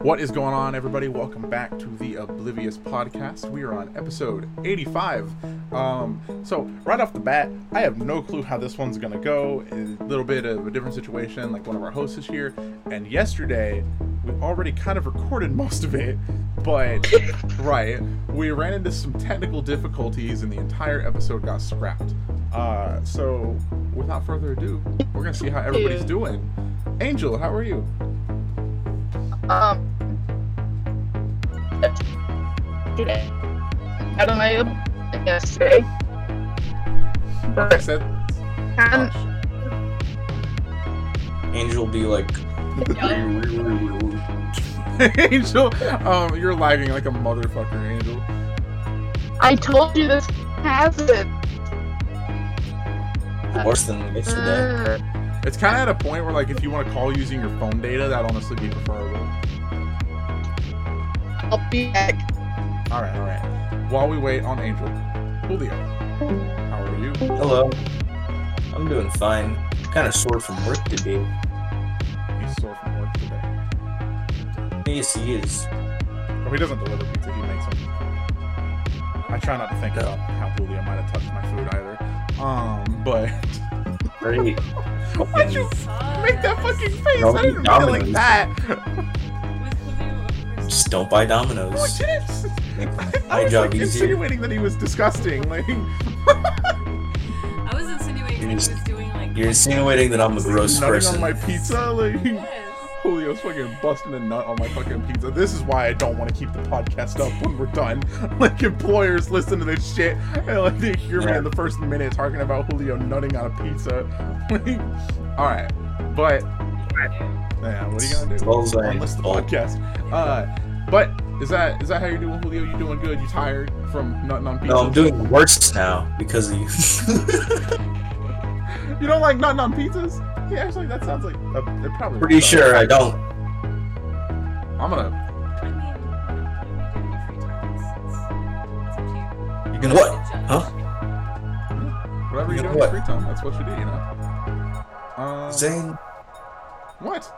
What is going on, everybody? Welcome back to the Oblivious Podcast. We are on episode 85. Um, so, right off the bat, I have no clue how this one's gonna go. A little bit of a different situation, like one of our hosts is here. And yesterday, we already kind of recorded most of it, but, right, we ran into some technical difficulties and the entire episode got scrapped. Uh, so, without further ado, we're gonna see how everybody's doing. Angel, how are you? Um. Today. I don't know. Yesterday. I said, um, Angel be like, Angel, um, you're lagging like a motherfucker, Angel. I told you this has it. worse than yesterday. It's kind of at a point where, like, if you want to call using your phone data, that'd honestly be preferable. I'll be back. All right, all right. While we wait on Angel, Julio, how are you? Hello. I'm doing fine. Kind of sore from work today. He's sore from work today. Yes, he is. Oh, he doesn't deliver pizza; he makes them. I try not to think about how Julio might have touched my food either. Um, but Great. why'd you make that fucking face? No, I didn't mean it like that. Just don't buy No, I Domino's. didn't. I My was job like, easier. insinuating that he was disgusting. Like, I was insinuating You're he was doing like. You're insinuating that I'm a gross nutting person. on my pizza. Like, Yes. Julio's fucking busting a nut on my fucking pizza. This is why I don't want to keep the podcast up when we're done. Like employers listen to this shit and like they hear me in the first minute talking about Julio nutting on a pizza. All right, but yeah, what are you gonna do? Bullseye. Unless the podcast. Uh, but is that is that how you're doing, Julio? You doing good? You tired from nutting on pizza? No, I'm doing worse now because of you. You don't like nutting on pizzas? Yeah, actually, that sounds like a, it probably. Pretty does. sure I don't. I'm gonna. I mean, you do it free time. It's, it's, it's up to you. You gonna What? Huh? Whatever you You do in your what? free time, that's what you do, you know. Um, Zayne, what?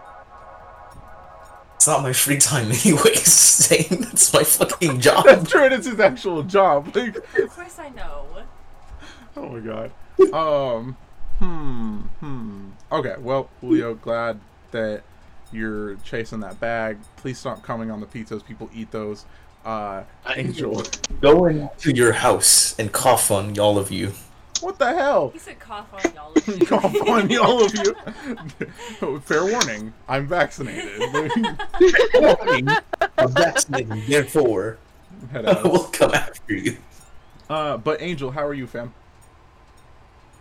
it's not my free time anyways. Zayne, it's my fucking job. That's true. It's his actual job. Like, Of course I know. oh my god. Um. Hmm. Hmm. Okay. Well, Julio, glad that you're chasing that bag. Please stop coming on the pizzas. People eat those. Uh, Angel. Go into your house and cough on all of you. What the hell? He said cough on y'all. of you. Cough on y'all of you. Fair warning. I'm vaccinated. I'm vaccinated, therefore Head I out. will come after you. Uh, but Angel, how are you, fam?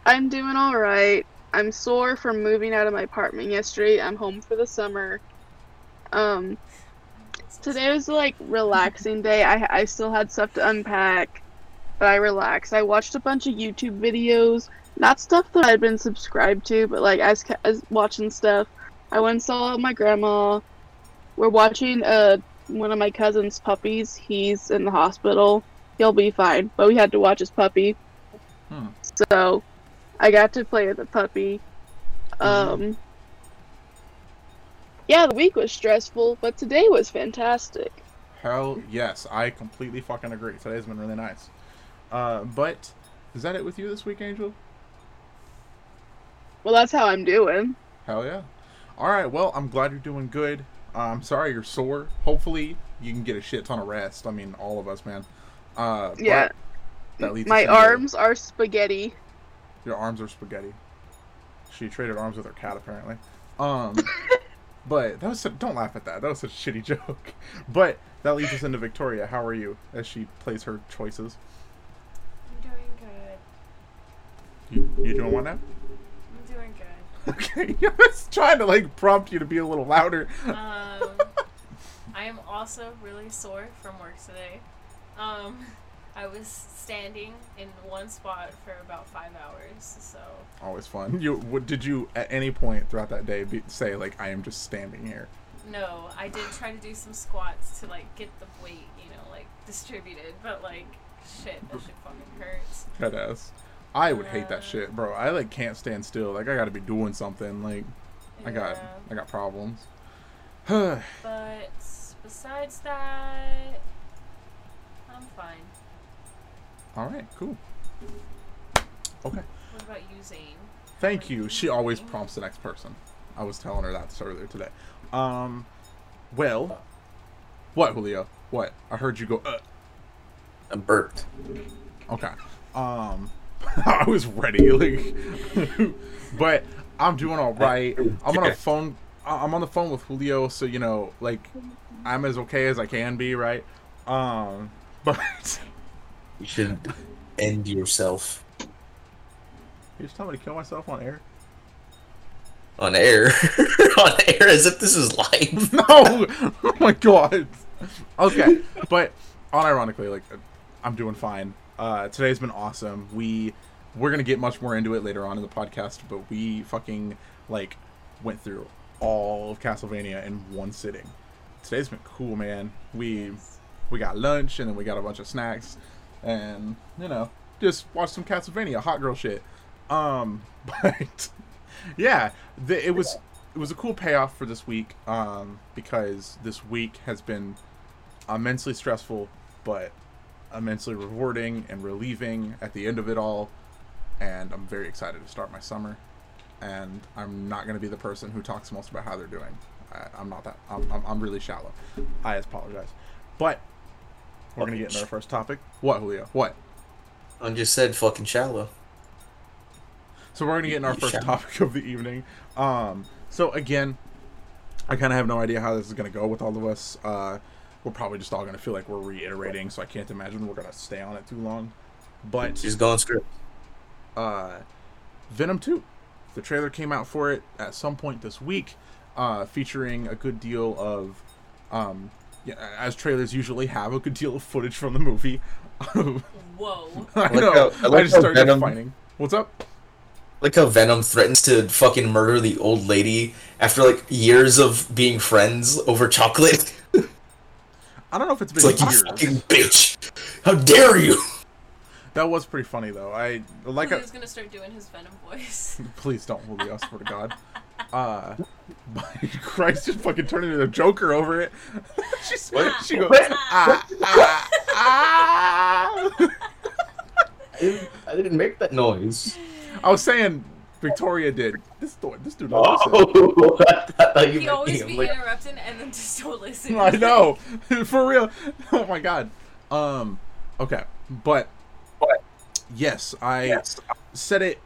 I'm doing all right. I'm sore from moving out of my apartment yesterday. I'm home for the summer. Um, today was like relaxing day. I I still had stuff to unpack, but I relaxed. I watched a bunch of YouTube videos, not stuff that I'd been subscribed to, but like as, as watching stuff. I went and saw my grandma. We're watching uh one of my cousin's puppies. He's in the hospital. He'll be fine, but we had to watch his puppy. Hmm. So, I got to play with the puppy. Um. Yeah, the week was stressful, but today was fantastic. Hell yes, I completely fucking agree. Today's been really nice. Uh, but is that it with you this week, Angel? Well, that's how I'm doing. Hell yeah. All right. Well, I'm glad you're doing good. Uh, I'm sorry you're sore. Hopefully you can get a shit ton of rest. I mean, all of us, man. Uh, but Yeah. that leads My arms are spaghetti. Your arms are spaghetti. She traded arms with her cat, apparently. Um, but that was so, don't laugh at that. That was such a shitty joke. But that leads us into Victoria. How are you as she plays her choices? I'm doing good. You, you doing one now? I'm doing good. Okay, I was trying to like prompt you to be a little louder. Um, I am also really sore from work today. Um, I was standing in one spot for about five hours, so Always fun. You what, did you at any point throughout that day be, say like I am just standing here? no, I did try to do some squats to like get the weight, you know, like distributed, but like shit, that shit fucking hurts. Head ass. I would hate that shit, bro. I like can't stand still. Like I got to be doing something. Like I got I got problems. But besides that, I'm fine. Right, cool. Okay. What about you, Zayne? Thank you. She always prompts the next person. I was telling her that earlier today. Um, well, what, Julio? What? I heard you go. Uh. I burped. Okay. Um, I was ready, like, but I'm doing all right. I'm on a phone. I'm on the phone with Julio, so you know, like, I'm as okay as I can be, right? Um, but You shouldn't end yourself you just tell me to kill myself on air. on air. on air as if this is live. No! Oh my god. Okay, but unironically, like, I'm doing fine. Uh, today's been awesome. We we're gonna get much more into it later on in the podcast, but we fucking like went through all of Castlevania in one sitting. Today's been cool, man. We we got lunch and then we got a bunch of snacks, and you know, just watch some Castlevania, hot girl shit. Um, but yeah, the, it was it was a cool payoff for this week um, because this week has been immensely stressful, but immensely rewarding and relieving at the end of it all. And I'm very excited to start my summer. And I'm not going to be the person who talks most about how they're doing. I, I'm not that. I'm, I'm, I'm really shallow. I apologize. But we're going to get into our first topic. What, Julio? What? I just said fucking shallow. So we're gonna get in our first topic of the evening. Um, so again, I kind of have no idea how this is gonna go with all of us. Uh, we're probably just all gonna feel like we're reiterating, so I can't imagine we're gonna stay on it too long. But Just going script. uh, Venom 2. The trailer came out for it at some point this week, uh, featuring a good deal of, um, yeah, as trailers usually have, a good deal of footage from the movie. Whoa. I like know. how- I I, just started Venom- fighting. What's up? Like how Venom threatens to fucking murder the old lady after like years of being friends over chocolate. I don't know if it's been It's like you years. fucking bitch. How dare you? That was pretty funny though. I like. I, Who's gonna start doing his Venom voice? please don't, Julio. I swear to God. Uh, by Christ, just fucking turning into the Joker over it. She's, What? she goes, ah, ah, ah. I didn't, I didn't make that noise. I was saying Victoria did. This dude, this dude. Don't listen. Oh, I you he always me. Be like, interrupting and then just don't listen. I know, for real. Oh my god. Um. Okay, but What? yes, I yes. said it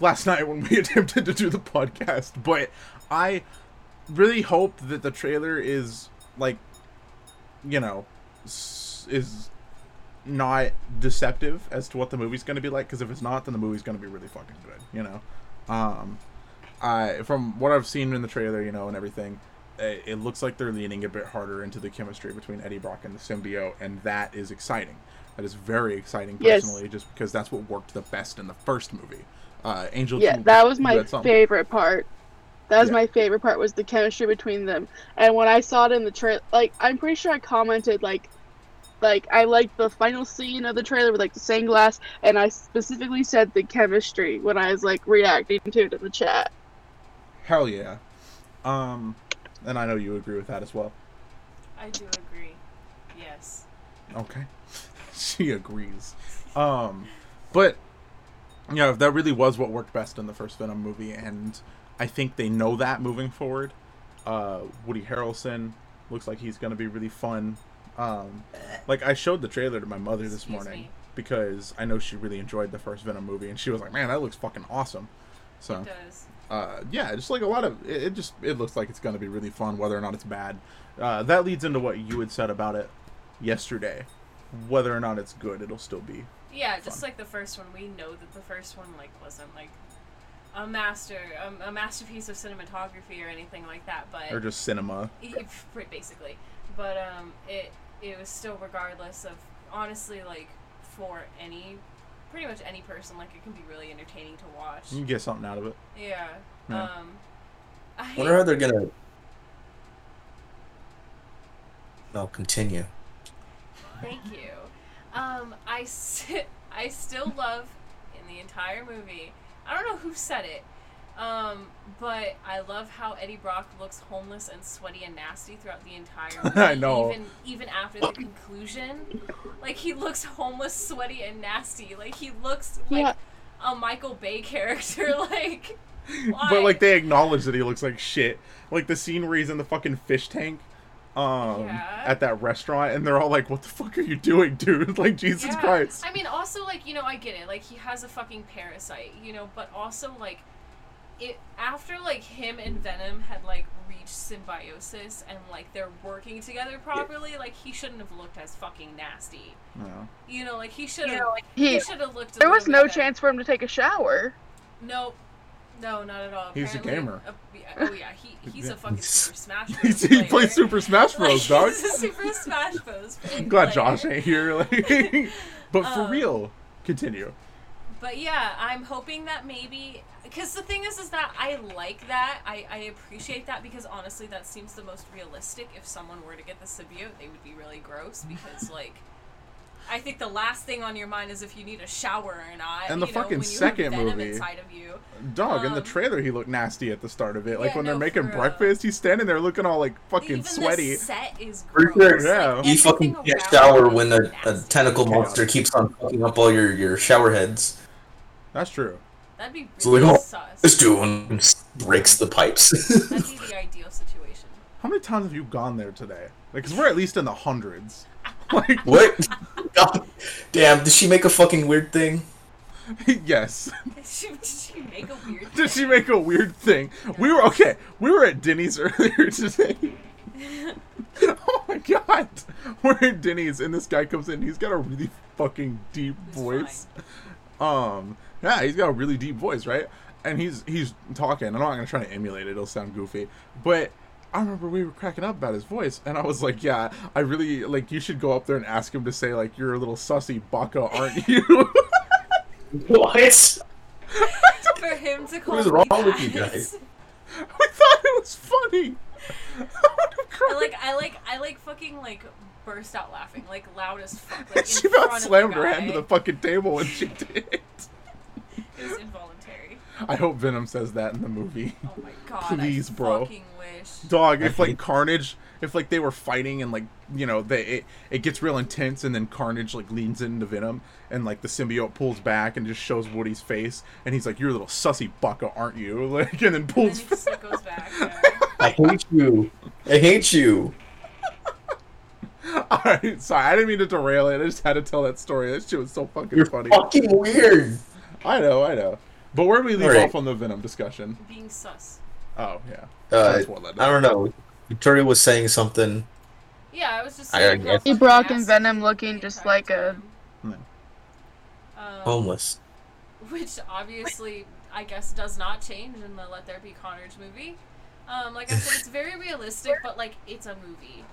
last night when we attempted to do the podcast, but I really hope that the trailer is like, you know, is not deceptive as to what the movie's going to be like. Because if it's not, then the movie's going to be really fucking good. You know, um, I from what I've seen in the trailer, you know, and everything. It it looks like they're leaning a bit harder into the chemistry between Eddie Brock and the symbiote, and that is exciting. That is very exciting Yes. personally, just because that's what worked the best in the first movie. Uh, Angel. Yeah, that was my had favorite part. That was Yeah. my favorite part was the chemistry between them. And when I saw it in the trailer, like I'm pretty sure I commented like, like I liked the final scene of the trailer with like the stained glass, and I specifically said the chemistry when I was like reacting to it in the chat. Hell yeah. Um, and I know you agree with that as well. I do agree. Yes. Okay. she agrees. Um, but you know, that really was what worked best in the first Venom movie, and I think they know that moving forward. Uh, Woody Harrelson looks like he's gonna be really fun. Um, like I showed the trailer to my mother this Excuse morning me. because I know she really enjoyed the first Venom movie, and she was like, "Man, that looks fucking awesome." So It does. uh, yeah, just like a lot of it, it just it looks like it's gonna be really fun, whether or not it's bad. Uh, that leads into what you had said about it yesterday. Whether or not it's good, it'll still be. Yeah, just Fun. like the first one, we know that the first one like wasn't like a master, um, a masterpiece of cinematography or anything like that, but Or just cinema. Pretty basically. But um, it it was still regardless of honestly like for any pretty much any person like it can be really entertaining to watch. You can get something out of it. Yeah. Yeah. Um. I wonder how they're gonna. No, continue. Thank you. Um, I, s- I still love in in the entire movie. I don't know who said it, um, but I love how Eddie Brock looks homeless and sweaty and nasty throughout the entire movie. I know. Even even after the conclusion, like he looks homeless, sweaty, and nasty. Like he looks like Yeah. a Michael Bay character. Like, why? But like they acknowledge that he looks like shit. Like the scene where he's in the fucking fish tank um Yeah. at that restaurant and they're all like, What the fuck are you doing, dude? Like Jesus Yeah. Christ. I mean, also like you know, I get it. Like he has a fucking parasite, you know, but also like it after like him and Venom had like reached symbiosis and like they're working together properly. Like he shouldn't have looked as fucking nasty. No. You know, like he should have. He, he should have looked. A there was no chance for him to take a shower. Nope. No, not at all. He's a Apparently- gamer. uh, oh yeah, he he's a fucking Super Smash Bros. He plays Super Smash Like, Bros, dog. He's a Super Smash Bros. I'm glad player. Josh ain't here. Like But for Um, real, continue. But yeah, I'm hoping that maybe because the thing is, is that I like that. I I appreciate that because honestly, that seems the most realistic. If someone were to get the symbiote, they would be really gross because like. I think the last thing on your mind is if you need a shower or not. And the you know, fucking when you second have venom movie- inside of you. Dog, in the um, trailer he looked nasty at the start of it. Like Yeah, when they're making for real. breakfast, he's standing there looking all like fucking Even sweaty. The set is For gross. sure, yeah. Like, You fucking everything can't shower it when is a, a tentacle Chaos. monster keeps on fucking up all your, your shower heads. That's true. That'd be So we really don't- sus. This dude breaks the pipes. That'd be the ideal situation. How many times have you gone there today? Like, cause we're at least in the hundreds. Like, what? God, damn, did she make a fucking weird thing? yes. Did she, did she make a weird? Did she thing? make a weird thing? We were okay. We were at Denny's earlier today. oh my god, we're at Denny's and this guy comes in. He's got a really fucking deep It's voice. Um, yeah, he's got a really deep voice, right? And he's he's talking. I'm not gonna try to emulate it. It'll sound goofy, but. I remember we were cracking up about his voice, and I was like, "Yeah, I really like. You should go up there and ask him to say like, you're a little sussy baka, aren't you?" What? For him to call is me wrong with you guys? we thought it was funny. I like I like I like fucking like burst out laughing like loud as fuck. Like, she about slammed her hand to the fucking table when she did. It was involuntary. I hope Venom says that in the movie. Oh my god. Please, I bro. Fucking wish. Dog, if like Carnage, if like they were fighting and like you know they it, it gets real intense and then Carnage like leans into Venom and like the symbiote pulls back and just shows Woody's face and he's like, "You're a little sussy bucka, aren't you?" Like and then And then pulls. he just like goes back. Yeah. I hate you. I hate you. All right, sorry, I didn't mean to derail it. I just had to tell that story. That shit was so fucking You're funny. fucking weird. I know, I know. But where do we leave All right. off on the Venom discussion? Being sus. Oh yeah, Uh, That's what I don't know. Victoria was saying something. Yeah, I was just. I saying how guess- fucking Brock and Venom looking just like a- time. No. Um, Homeless. which obviously I guess does not change in the Let There Be Carnage movie. Um, like I said, it's very realistic, but like it's a movie.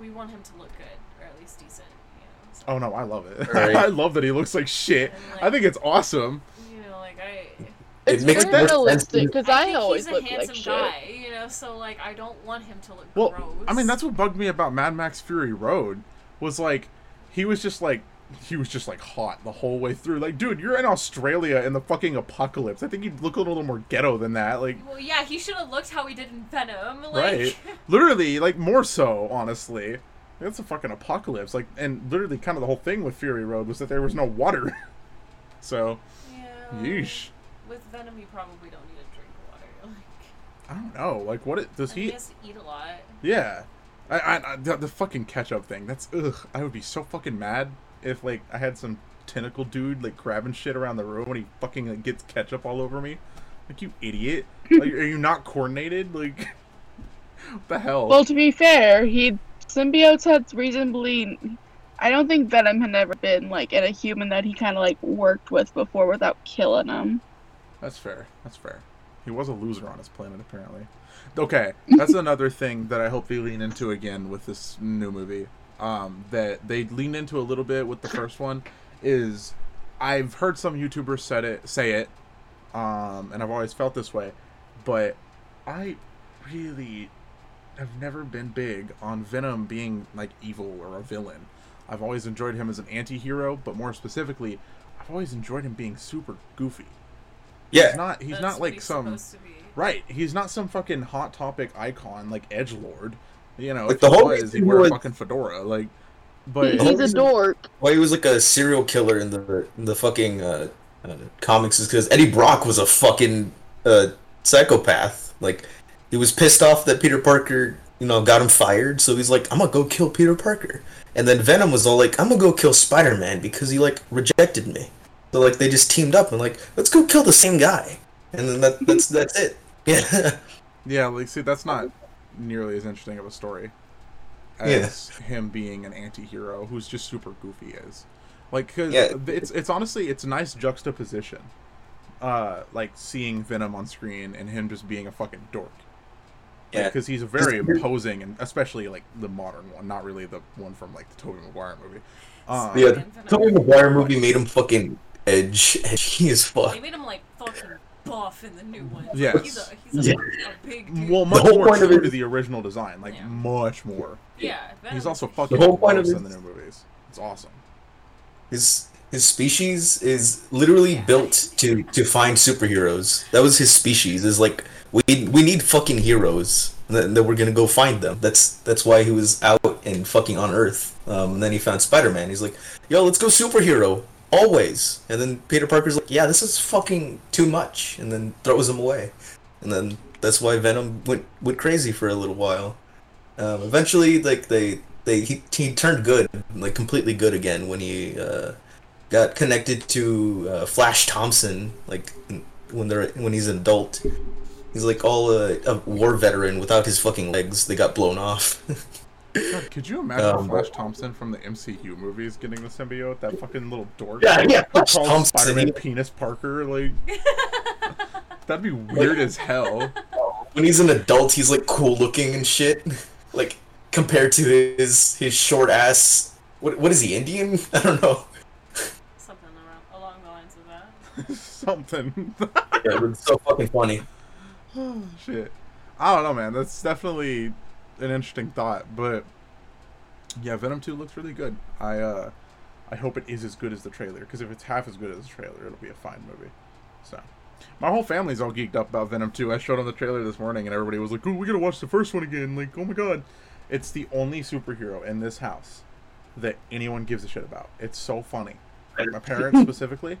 We want him to look good, or at least decent. You know, so, Oh no, I love it. Right. I love that he looks like shit. Like- I think it's awesome. you know, like I. It's it makes very realistic because I, think always he's a look handsome like shit. guy, you know. So like, I don't want him to look Well, gross. I mean, that's what bugged me about Mad Max Fury Road was like he was just like he was just like hot the whole way through. Like, dude, you're in Australia in the fucking apocalypse. I think you'd look a little more ghetto than that. Like, Well, yeah, he should have looked how he did in Venom. Like, right? literally, like more so, honestly. That's a fucking apocalypse. Like, and literally, kind of the whole thing with Fury Road was that there was no water. so, yeah. yeesh. With Venom, you probably don't need to drink water. Like, I don't know. Like, what it, does and he he? has to eat a lot. Yeah, I, I, I the, the fucking ketchup thing. That's ugh. I would be so fucking mad if like I had some tentacle dude like grabbing shit around the room and he fucking like, gets ketchup all over me. Like you idiot. like, are you not coordinated? Like, what the hell? Well, to be fair, he symbiotes had reasonably. I don't think Venom had ever been like in a human that he kind of like worked with before without killing him. That's fair. That's fair. He was a loser on his planet, apparently. Okay, that's another thing that I hope they lean into again with this new movie. Um, that they leaned into a little bit with the first one is I've heard some YouTubers said it say it, um, and I've always felt this way, but I really have never been big on Venom being like evil or a villain. I've always enjoyed him as an anti-hero, but more specifically, I've I've always enjoyed him being super goofy. Yeah, He's not. He's That's not like he's some. supposed to be. Right. He's not some fucking hot topic icon like Edge Lord. You know, Like, the he whole was, he'd wear a fucking fedora. Like, but He- whole he's a dork. why he was like a serial killer in the in the fucking uh, uh, comics is because Eddie Brock was a fucking uh, psychopath. Like he was pissed off that Peter Parker, you know, got him fired, so he's like, I'm gonna go kill Peter Parker. And then Venom was all like, I'm gonna go kill Spider Man because he like rejected me. So like they just teamed up and like, let's go kill the same guy. And then that that's that's it. Yeah. yeah, like see, that's not nearly as interesting of a story as him being an anti-hero who's just super goofy is. Like, cause Yeah. it's it's honestly it's a nice juxtaposition. Uh, like seeing Venom on screen and him just being a fucking dork. Yeah. because he's a very imposing and especially like the modern one, not really the one from like the Tobey Maguire movie. Um, Yeah, the Tobey Maguire movie made him fucking edge edgy as fuck. They made him like fucking buff in the new one. Yes. He's a, he's a, Yeah. a big dude. Well, much whole more point of true it to the original design, like Yeah. much more. yeah. He's also fucking The whole point of it in the new movies. It's awesome. His his species is literally built to to find superheroes. That was his species. Is like we we need fucking heroes that, that we're gonna go find them. That's that's why he was out and fucking on Earth. Um, and then he found Spider Man. He's like, yo, let's go superhero always. And then Peter Parker's like, yeah, this is fucking too much. And then throws him away. And then that's why Venom went went crazy for a little while. Um, eventually, like they they he, he turned good, like completely good again when he uh, got connected to uh, Flash Thompson. Like when they're when he's an adult, he's like all a, a war veteran without his fucking legs. They got blown off. God, could you imagine Um, Flash Thompson from the MCU movies getting the symbiote? That fucking little dork. yeah, yeah. Flash calls Thompson. Spider-Man penis Parker. Like, that'd be weird as hell. when he's an adult, he's like cool looking and shit. Like compared to his his short ass. What what is he Indian? I don't know. Something around, along the lines of that. Something. Yeah, it's so fucking funny. Oh, shit. I don't know, man. That's definitely an interesting thought, but yeah, Venom 2 looks really good. I uh I hope it is as good as the trailer because if it's half as good as the trailer, it'll be a fine movie. So, my whole family's all geeked up about Venom 2. I showed them the trailer this morning and everybody was like, "Oh, we got to watch the first one again." Like, "Oh my god." It's the only superhero in this house that anyone gives a shit about. It's so funny. Like my parents specifically,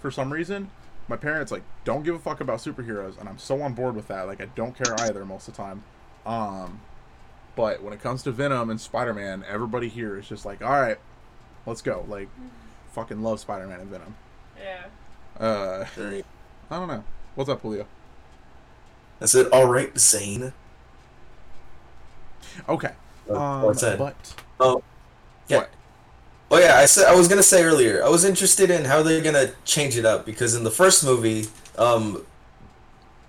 for some reason, my parents like don't give a fuck about superheroes, and I'm so on board with that. Like I don't care either most of the time. Um, but when it comes to Venom and Spider Man, everybody here is just like, all right, let's go. Like, fucking love Spider Man and Venom. Yeah. Uh, I don't know. What's up, Julio? I said, all right, Zayne. Okay. Uh, Um, what's that? but Oh, yeah. What? Oh yeah, I said I was gonna say earlier. I was interested in how they're gonna change it up because in the first movie, um,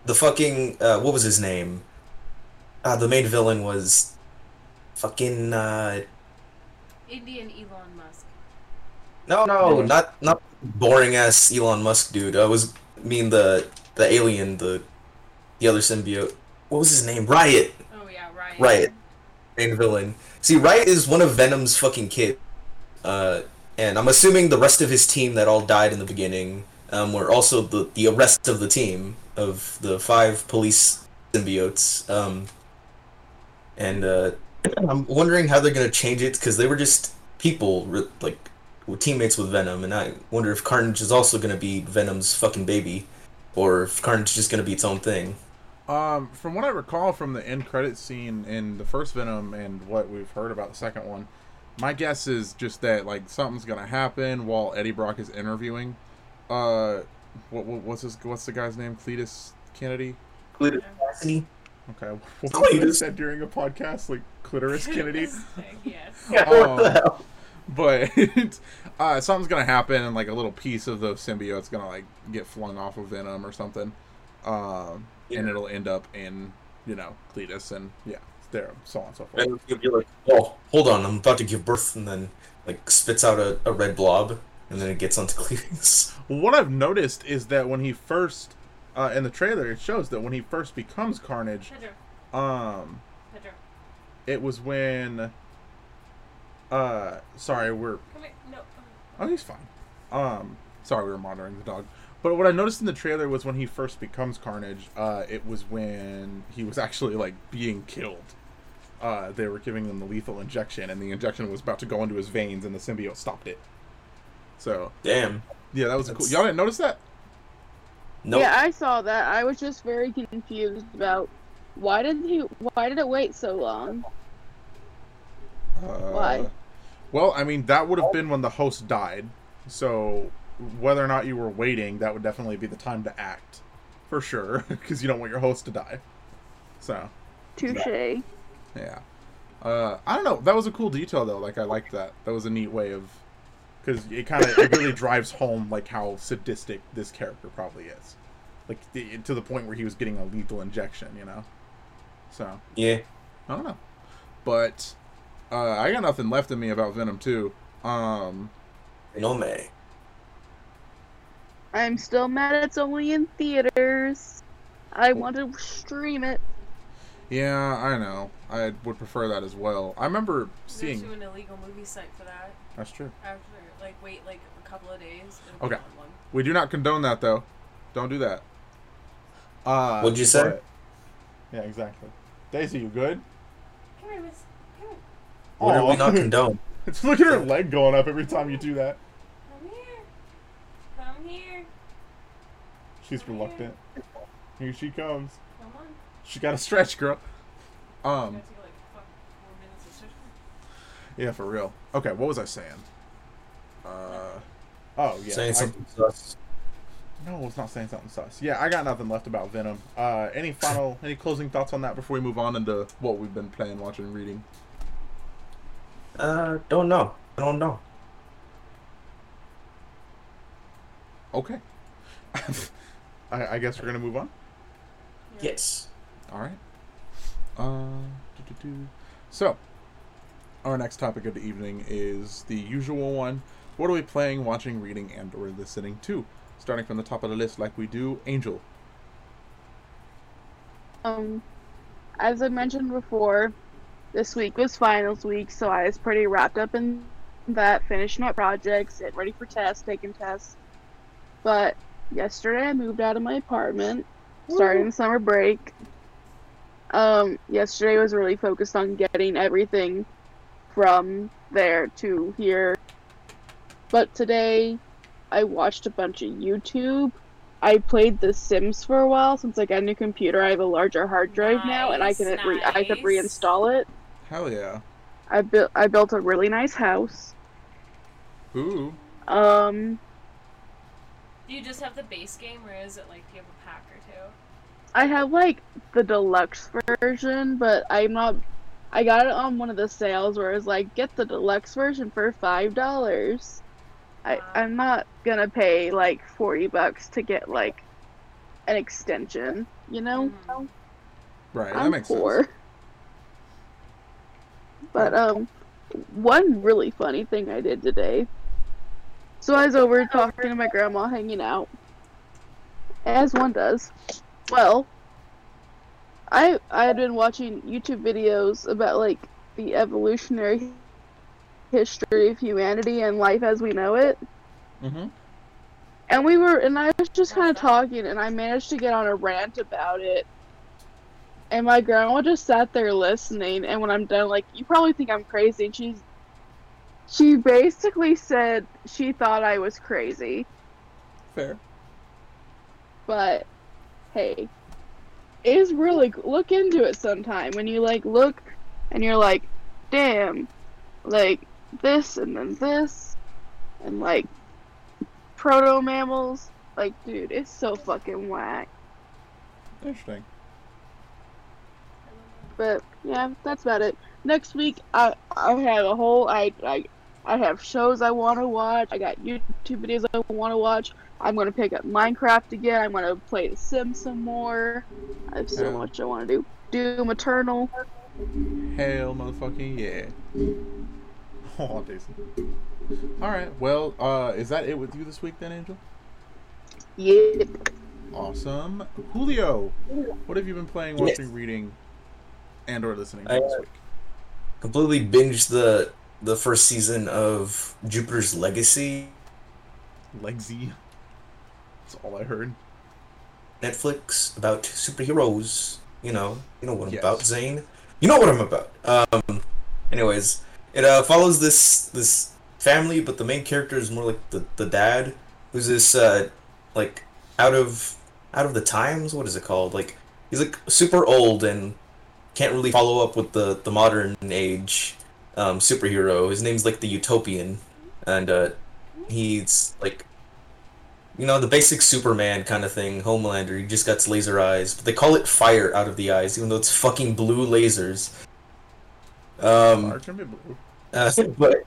the fucking uh, what was his name? Uh, the main villain was fucking uh, Indian Elon Musk. no no not not boring ass Elon Musk dude. I was mean the the alien the the other symbiote. What was his name? Riot. Oh yeah, right. Riot. main villain. See, Riot is one of Venom's fucking kids. Uh, and I'm assuming the rest of his team that all died in the beginning um, were also the, the rest of the team of the five police symbiotes. Um, and uh, I'm wondering how they're going to change it because they were just people, like, were teammates with Venom. And I wonder if Carnage is also going to be Venom's fucking baby or if Carnage is just going to be its own thing. Um, from what I recall from the end credit scene in the first Venom and what we've heard about the second one, my guess is just that like something's gonna happen while Eddie Brock is interviewing. Uh, what, what what's his what's the guy's name? Cletus Kennedy. Cassidy? Okay, what was it Cletus. said during a podcast like clitoris Kennedy? yes. Yeah, what the Um, hell? but uh, something's gonna happen and like a little piece of the symbiote's gonna like get flung off of Venom or something, um, and it'll end up in you know Cletus and yeah, there so on and so forth. And you'll be like, oh, hold on, I'm about to give birth, and then like spits out a, a red blob, and then it gets onto Cletus. What I've noticed is that when he first uh, in the trailer, it shows that when he first becomes Carnage, Pedro. um, Pedro. it was when. Uh, sorry, we're Come here. No. Oh, he's fine. Um, Sorry, we were monitoring the dog. But what I noticed in the trailer was when he first becomes Carnage, uh, it was when he was actually like being killed. Uh, they were giving him the lethal injection, and the injection was about to go into his veins, and the symbiote stopped it. So Damn. yeah, that was cool. Y'all didn't notice that? Nope. Yeah, I saw that. I was just very confused about why did he why did it wait so long? Uh, Why? Well, I mean, that would have been when the host died. So whether or not you were waiting, that would definitely be the time to act, for sure, because you don't want your host to die. So Touche. yeah, uh, I don't know. That was a cool detail though. Like I liked that. That was a neat way of, because it kind of it really drives home like how sadistic this character probably is, like the, to the point where he was getting a lethal injection. You know. So Yeah. I don't know. But uh, I got nothing left in me about Venom 2. Um, No may. I'm still mad it's only in theaters. I want to stream it. Yeah, I know. I would prefer that as well. I remember Go seeing. to an illegal movie site for that. That's true. After like wait like a couple of days. it'll Okay. one. We do not condone that, though. Don't do that. Uh, What'd you say? Yeah, exactly. Daisy, you good? Come here, miss. Come here. What are Aw. we not condone? Look at her leg going up every time you do that. Come here. Come here. She's reluctant. Here she comes. Come on. She got a stretch, girl. Um, gotta take like four minutes of stretching. yeah, for real. Okay, what was I saying? Uh, oh yeah. Saying I- something sus. No, it's not saying something sus. Yeah, I got nothing left about Venom. Uh, any final, any closing thoughts on that before we move on into what we've been playing, watching, reading? Uh, don't know. I don't know. Okay. I, I guess we're gonna move on. Yeah. Yes. All right. Uh, so, our next topic of the evening is the usual one. What are we playing, watching, reading, and/or listening to? Starting from the top of the list, like we do. Angel. Um, as I mentioned before, this week was finals week, so I was pretty wrapped up in that, finishing up projects, getting ready for tests, taking tests. But yesterday I moved out of my apartment, starting the summer break. Um, yesterday was really focused on getting everything from there to here. But today I watched a bunch of YouTube I played The Sims for a while since I got a new computer. I have a larger hard drive now, and I can Nice, re- I could nice. reinstall it. Hell yeah. I built I built a really nice house. Ooh. Um, Do you just have the base game, or is it like do you have a pack or two? I have like the deluxe version, but I'm not. I got it on one of the sales where it's like get the deluxe version for five dollars. I I'm not gonna pay like forty bucks to get like an extension. You know. Mhm. Right, that I'm makes poor. sense. But um, one really funny thing I did today. So I was over talking to my grandma, hanging out, as one does. Well, I I had been watching YouTube videos about like the evolutionary history of humanity and life as we know it. Mm-hmm. And we were, and I was just kind of talking, and I managed to get on a rant about it. And my grandma just sat there listening, and when I'm done, like, you probably think I'm crazy. And she's, she basically said she thought I was crazy, Fair. but hey, is really look into it sometime. When you like look, and you're like, damn, like this and then this, and like proto mammals. Like, dude, it's so fucking whack. Interesting. But yeah, that's about it. Next week, I I have a whole I I I have shows I want to watch. I got YouTube videos I want to watch. I'm gonna pick up Minecraft again. I'm gonna play The Sims some more. I have so Yeah. much I want to do. Doom Eternal. Hell, motherfucking yeah. Oh, Daisy. All right. Well, uh, is that it with you this week then, Angel? Yep. Awesome. Julio, what have you been playing, Yes. watching, reading, and/or listening to I, this uh, week? Completely binged the the first season of Jupiter's Legacy. Legsy. That's all I heard. Netflix about superheroes. You know, you know what I'm Yes. about, Zayne. You know what I'm about. Um, anyways, it uh, follows this this family, but the main character is more like the the dad, who's this uh, like out of out of the times. What is it called? Like he's like super old and can't really follow up with the the modern age um, superhero. His name's like the Utopian, and uh, he's like you know the basic Superman kind of thing, Homelander. He just got laser eyes, but they call it fire out of the eyes, even though it's fucking blue lasers. Um, Fire can be blue. uh, but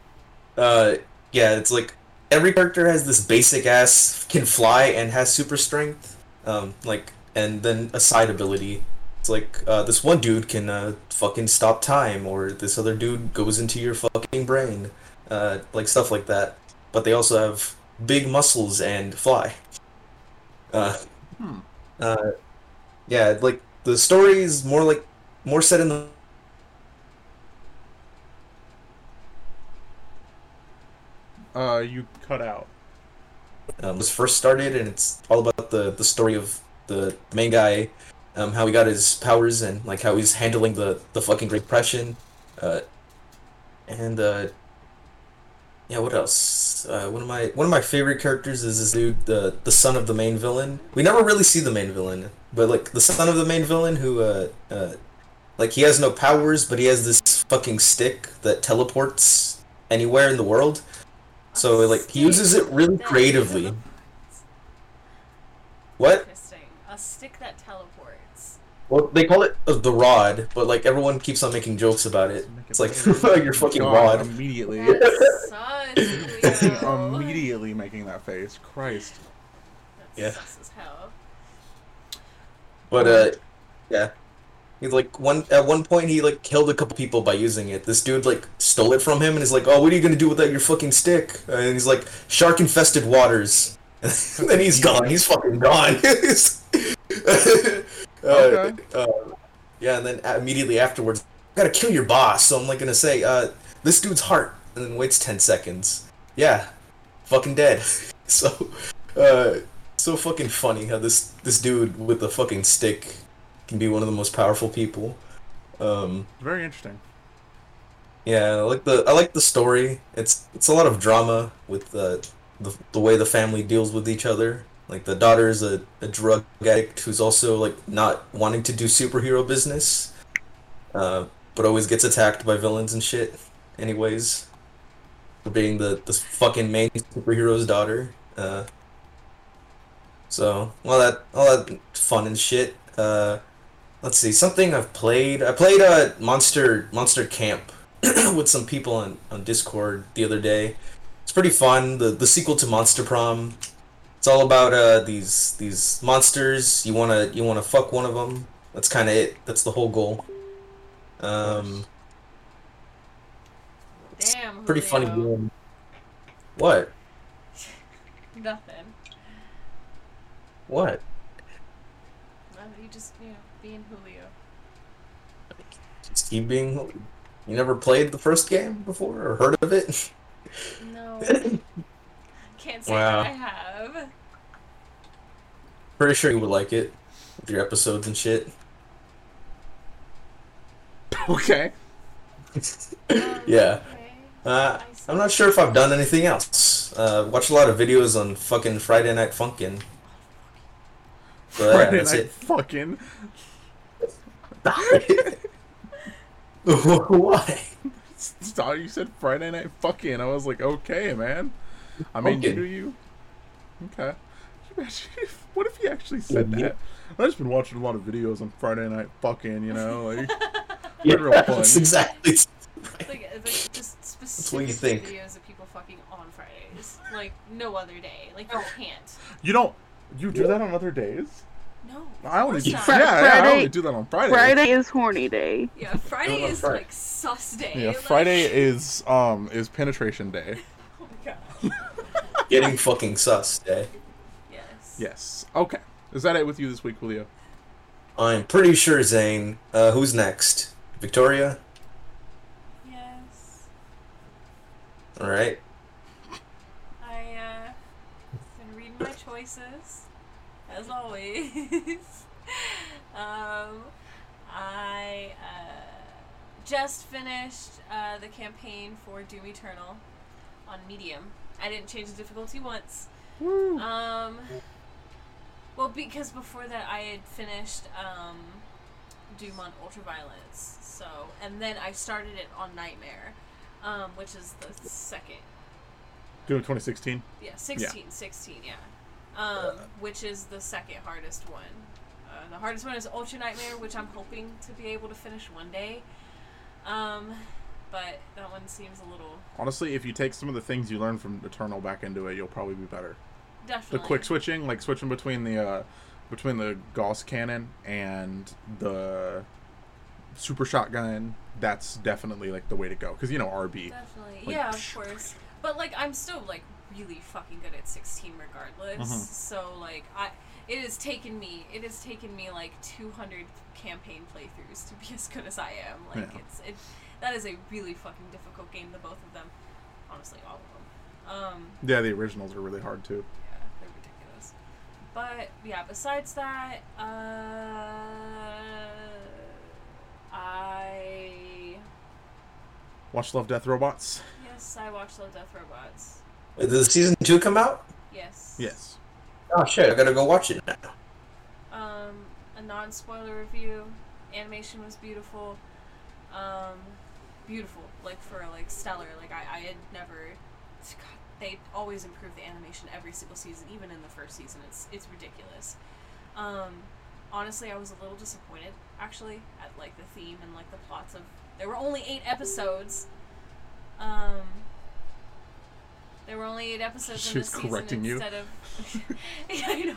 uh, yeah, it's like every character has this basic ass can fly and has super strength, um, like and then a side ability. It's like uh, this one dude can uh, fucking stop time, or this other dude goes into your fucking brain, uh, like stuff like that. But they also have big muscles and fly. Uh, Hmm. uh, yeah, like the story is more like more set in the Uh, you cut out. um, was first started, and it's all about the the story of the main guy, um, how he got his powers, and like how he's handling the the fucking Great Depression, uh, and uh, yeah, what else? Uh, one of my one of my favorite characters is this dude, the the son of the main villain. We never really see the main villain, but like the son of the main villain who uh, uh like he has no powers, but he has this fucking stick that teleports anywhere in the world. So like he uses it really creatively. What? Interesting. A stick that teleports. Well, they call it uh, the rod, but like everyone keeps on making jokes about it. It's like your fucking rod. Immediately. That's sus, Leo. immediately making that face. Christ. Yeah. That's as hell. But uh, yeah. He's like one at one point he like killed a couple people by using it. This dude like stole it from him and is like, "Oh, what are you gonna do without your fucking stick?" And he's like, "Shark infested waters." and then he's gone. He's fucking gone. uh, Okay. uh, yeah, and then immediately afterwards, gotta kill your boss. So I'm like gonna say, uh, this dude's heart, and then waits ten seconds. Yeah, fucking dead. so, uh, so fucking funny how this this dude with the fucking stick can be one of the most powerful people. Um, Very interesting. yeah, I like the I like the story. It's it's a lot of drama with the the, the way the family deals with each other. Like the daughter is a, a drug addict who's also like not wanting to do superhero business, uh, but always gets attacked by villains and shit. Anyways, for being the the fucking main superhero's daughter. Uh, so all that all that fun and shit. Uh, let's see something I've played. I played uh, Monster Monster Camp with some people on, on Discord the other day. It's pretty fun. The the sequel to Monster Prom. It's all about uh these these monsters. You wanna you wanna fuck one of them. That's kind of it. That's the whole goal. Um, Damn. pretty funny game. What? Nothing. What? You just, you know, being Julio. Just keep being. You never played the first game before or heard of it? No. Can't say Wow. that I have. Pretty sure you would like it with your episodes and shit. Okay. Yeah. okay. Uh, I see. I'm not sure if I've done anything else. Uh, watched a lot of videos on fucking Friday Night Funkin'. But, yeah, Friday that's night it. fucking. Why? Stop, you said Friday night fucking. I was like, okay, man. I mean, Fucking. do you? Okay. Can you imagine if- What if he actually said Yeah. that? I've just been watching a lot of videos on Friday night fucking, you know? Like, Yeah, real fun. that's exactly. It's like, it's like just specific what you think. videos of people fucking on Fridays. Like, no other day. Like, you can't. you don't. You do that on other days? No. I only do. Yeah, not. yeah, I only do that on Friday. Friday is horny day. Yeah, Friday No, no, is Friday. like sus day. Yeah, like- Friday is um is penetration day. My god. Getting fucking sus, eh? Yes. Yes. Okay. Is that it with you this week, Julio? I'm pretty sure, Zayne. Uh, who's next? Victoria? Yes. Alright. I, uh. Been reading my choices, as always. um, I uh, just finished uh, the campaign for Doom Eternal on Medium. I didn't change the difficulty once. Woo. Um, well, because before that I had finished um, Doom on Ultraviolence, so and then I started it on Nightmare, um, which is the second Doom 2016. yeah, 16, 16, yeah. Um, which is the second hardest one. Uh, the hardest one is Ultra Nightmare, which I'm hoping to be able to finish one day. Um, but that one seems a little Honestly, if you take some of the things you learned from Eternal back into it, you'll probably be better. Definitely. The quick switching, like switching between the uh, between the Gauss cannon and the super shotgun, that's definitely like the way to go. Because you know RB. Definitely, Like, yeah, of course. But like, I'm still like really fucking good at 16 regardless. Mhm. So like, I it has taken me it has taken me like 200 campaign playthroughs to be as good as I am. Like Yeah. it's it that is a really fucking difficult game. The both of them, honestly, all of them. Um, Yeah, the originals are really hard too. yeah, they're ridiculous. But yeah, besides that, uh, I Watch Love, Death, Robots. yes, I watched Love, Death, Robots. Did the season two come out? Yes. Yes. Oh shit! I gotta go watch it now. um, a non-spoiler review. Animation was beautiful. Um, beautiful, like for like stellar. Like I, I had never. God, they always improve the animation every single season, even in the first season. It's it's ridiculous. Um, honestly, I was a little disappointed actually at like the theme and like the plots of. There were only eight episodes. Um. There were only eight episodes in She's this season correcting you. instead of yeah, I know.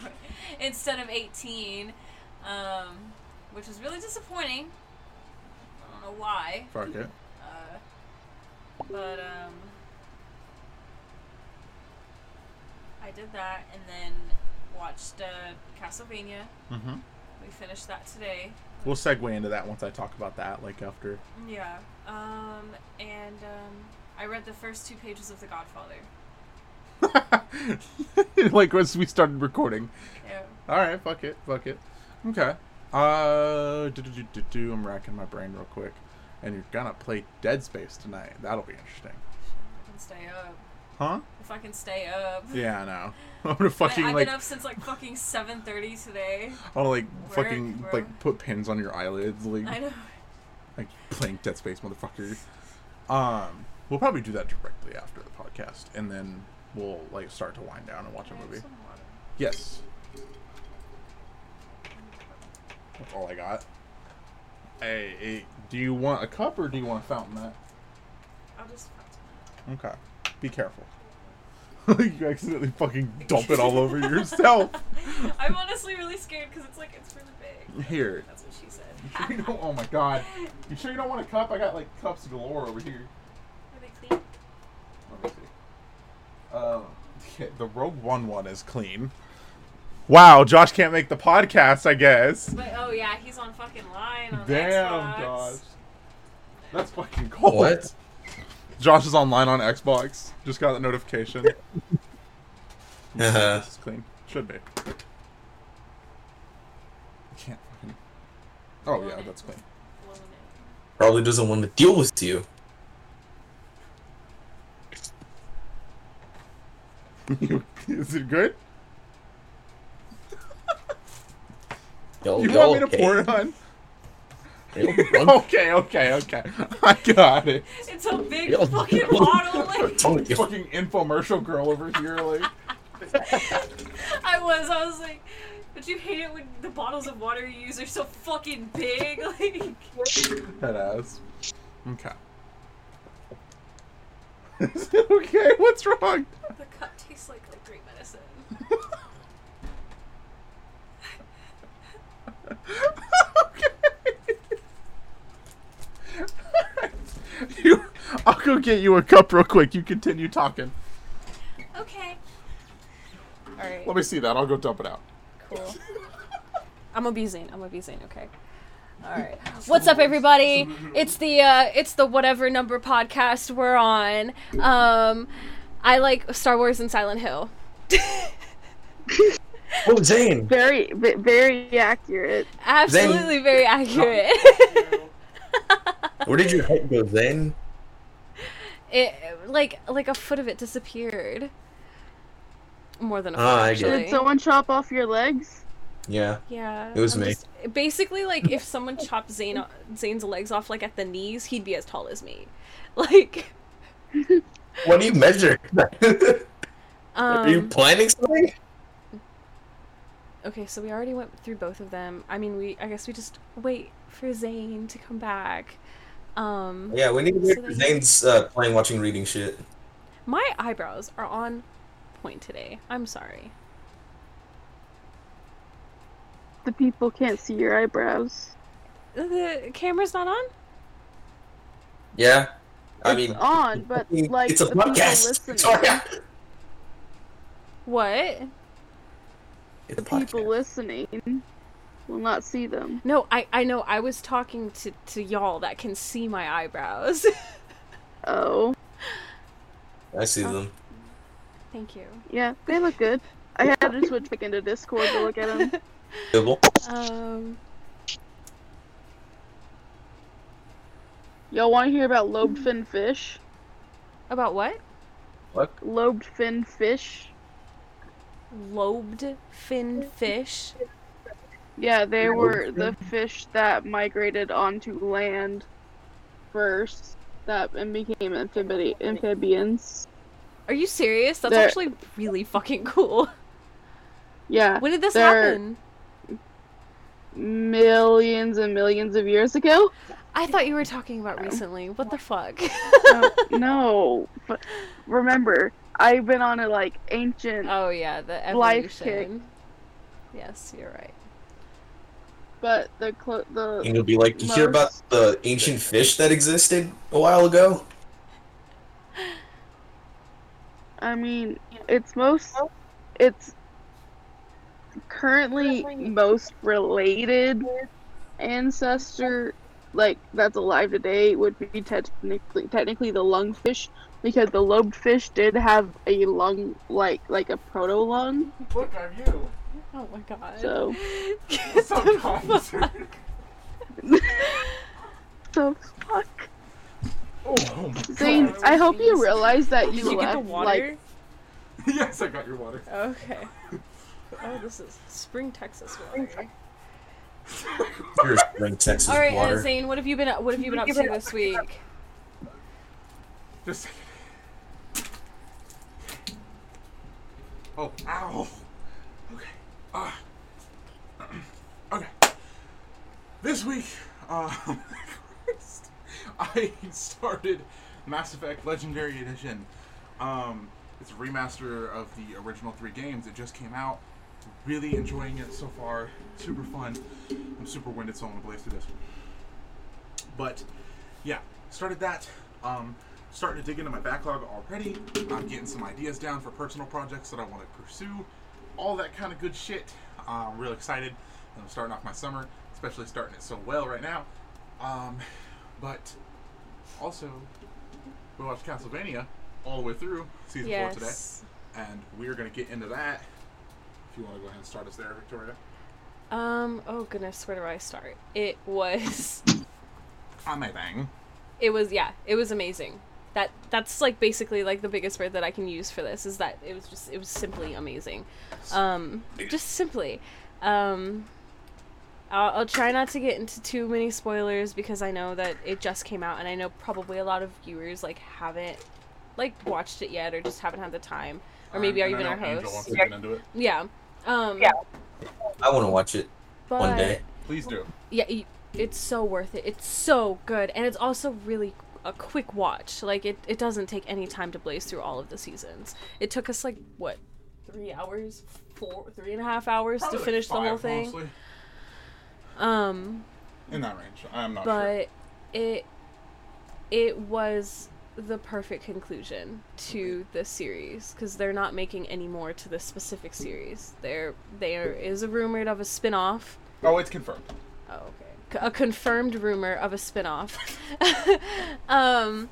Instead of 18, um, which was really disappointing. I don't know why. Fuck it. But um, I did that and then watched uh, Castlevania. Mm-hmm. We finished that today. We'll segue into that once I talk about that, like after. Yeah. Um, and um, I read the first two pages of The Godfather. like once we started recording. Yeah. All right, fuck it, fuck it. Okay. Uh, do, do, do, do, do. I'm racking my brain real quick, and you're gonna play Dead Space tonight. That'll be interesting. If I can stay up. Huh? If I can stay up. Yeah, I know. I'm gonna fucking I, have like, been up since like fucking 7:30 today. I'll like Work, fucking bro. like put pins on your eyelids, like I know. like playing Dead Space, motherfucker. Um, we'll probably do that directly after the podcast, and then we'll like start to wind down and watch Can a movie. Yes. That's all I got. Hey, hey, do you want a cup or do you want a fountain? That I'll just fountain okay. Be careful. you accidentally fucking dump it all over yourself. I'm honestly really scared because it's like it's really big. Here. That's what she said. You sure you don't, oh my god. You sure you don't want a cup? I got like cups galore over here. Are they clean? Let me see. Um, yeah, the Rogue One one is clean. Wow, Josh can't make the podcast, I guess. But oh yeah, he's on fucking line on Damn, Xbox. Josh. That's fucking cold. What? Josh is online on Xbox. Just got the notification. Uh-huh. This is clean. Should be. I Can't fucking. Oh yeah, that's clean. Probably doesn't want to deal with you. is it good? Yo, You yo, want me to okay. pour it on? Okay, okay, okay. I got it. It's a big Yo, fucking yo. bottle. Like Told you. Fucking infomercial girl over here, like. I was, I was like, but you hate it when the bottles of water you use are so fucking big. Like, That ass. Okay. Is it okay? What's wrong? the cup tastes like like great medicine. you, I'll go get you a cup real quick. You continue talking. Okay. All right. Let me see that. I'll go dump it out. Cool. I'm abusing. I'm abusing. Okay. All right. What's up, everybody? It's the uh, it's the whatever number podcast we're on. Um, I like Star Wars and Silent Hill. Oh, Zayne. Very, very accurate. Absolutely very accurate. Where did your head go, Zayne? it like like a foot of it disappeared. More than a foot, Ah, I get actually. Did someone chop off your legs? Yeah. Yeah, It was I'm me. just- basically, like if someone chopped Zayne Zayne's legs off like at the knees, he'd be as tall as me. Like, What do you measure? Are you um, planning something? Okay, so we already went through both of them. I mean, we I guess we just wait for Zayne to come back. Um, Yeah, we need to wait So for Zayne's uh, playing, watching, reading shit. my eyebrows are on point today. I'm sorry. The people can't see your eyebrows. The camera's not on. Yeah. I it's mean, on, but like it's a podcast. Sorry. What? It's the a people listening will not see them. No, I I know. I was talking to to y'all that can see my eyebrows. Oh, I see Uh, them. Thank you. yeah, they look good. I had to switch back into Discord to look at them. Um. Y'all want to hear about lobed fin fish? About what? What? Lobed fin fish. Lobed fin fish. Yeah, they were the fish that migrated onto land first, that and became amphibi- amphibians. Are you serious? That's They're- actually really fucking cool. Yeah, When did this happen? millions and millions of years ago. I thought you were talking about recently. What the fuck? no, no, but remember, I've been on a like ancient, oh yeah, the Life evolution. Yes, you're right. but the clo- the And you'll be like, you hear about the ancient fish that existed a while ago? I mean, it's most, it's currently most related ancestor, like that's alive today, would be technically technically the lungfish, because the lobed fish did have a lung like like a proto lung. Look at you. Oh my god. So, Get So the fuck- so fuck. Oh, oh my Zayne, God. I hope you realize that Did you, you get left the water? like yes, I got your water. Okay. Oh, this is spring Texas water. Here's spring Texas All right, uh, water. Zayne, what have you been what have you been up to this week? Just. Oh, ow. Okay. Ah. okay. This week, um, I started Mass Effect Legendary Edition. Um, it's a remaster of the original three games. It just came out. Really enjoying it so far. Super fun. I'm super winded, so I'm gonna blaze through this. But yeah, started that. Um, starting to dig into my backlog already. I'm getting some ideas down for personal projects that I want to pursue. All that kind of good shit. Uh, I'm real excited. I'm starting off my summer, especially starting it so well right now. Um, but also, we watched Castlevania all the way through season four today, and we're gonna get into that. If you want to go ahead and start us there, Victoria. Um. Oh goodness, where do I start? It was. Amazing. It was yeah. It was amazing. That that's like basically like the biggest word that I can use for this is that it was just it was simply amazing. Um. Just simply. Um. I'll, I'll try not to get into too many spoilers because I know that it just came out and I know probably a lot of viewers like haven't like watched it yet or just haven't had the time or maybe are Um, And even I our know Angel hosts. wants to get into it. Yeah. Um. Yeah. I want to watch it But one day. Please do. yeah, it's so worth it. It's so good, and it's also really a quick watch. Like it, it doesn't take any time to blaze through all of the seasons. It took us like what, three hours, four, three and a half hours Probably to like finish the whole thing. honestly. Um, In that range. I'm not but it, it was the perfect conclusion to the series because they're not making any more to this specific series. There, there is a rumored of a spin-off. Oh, it's confirmed. Oh, A confirmed rumor of a spin-off. um,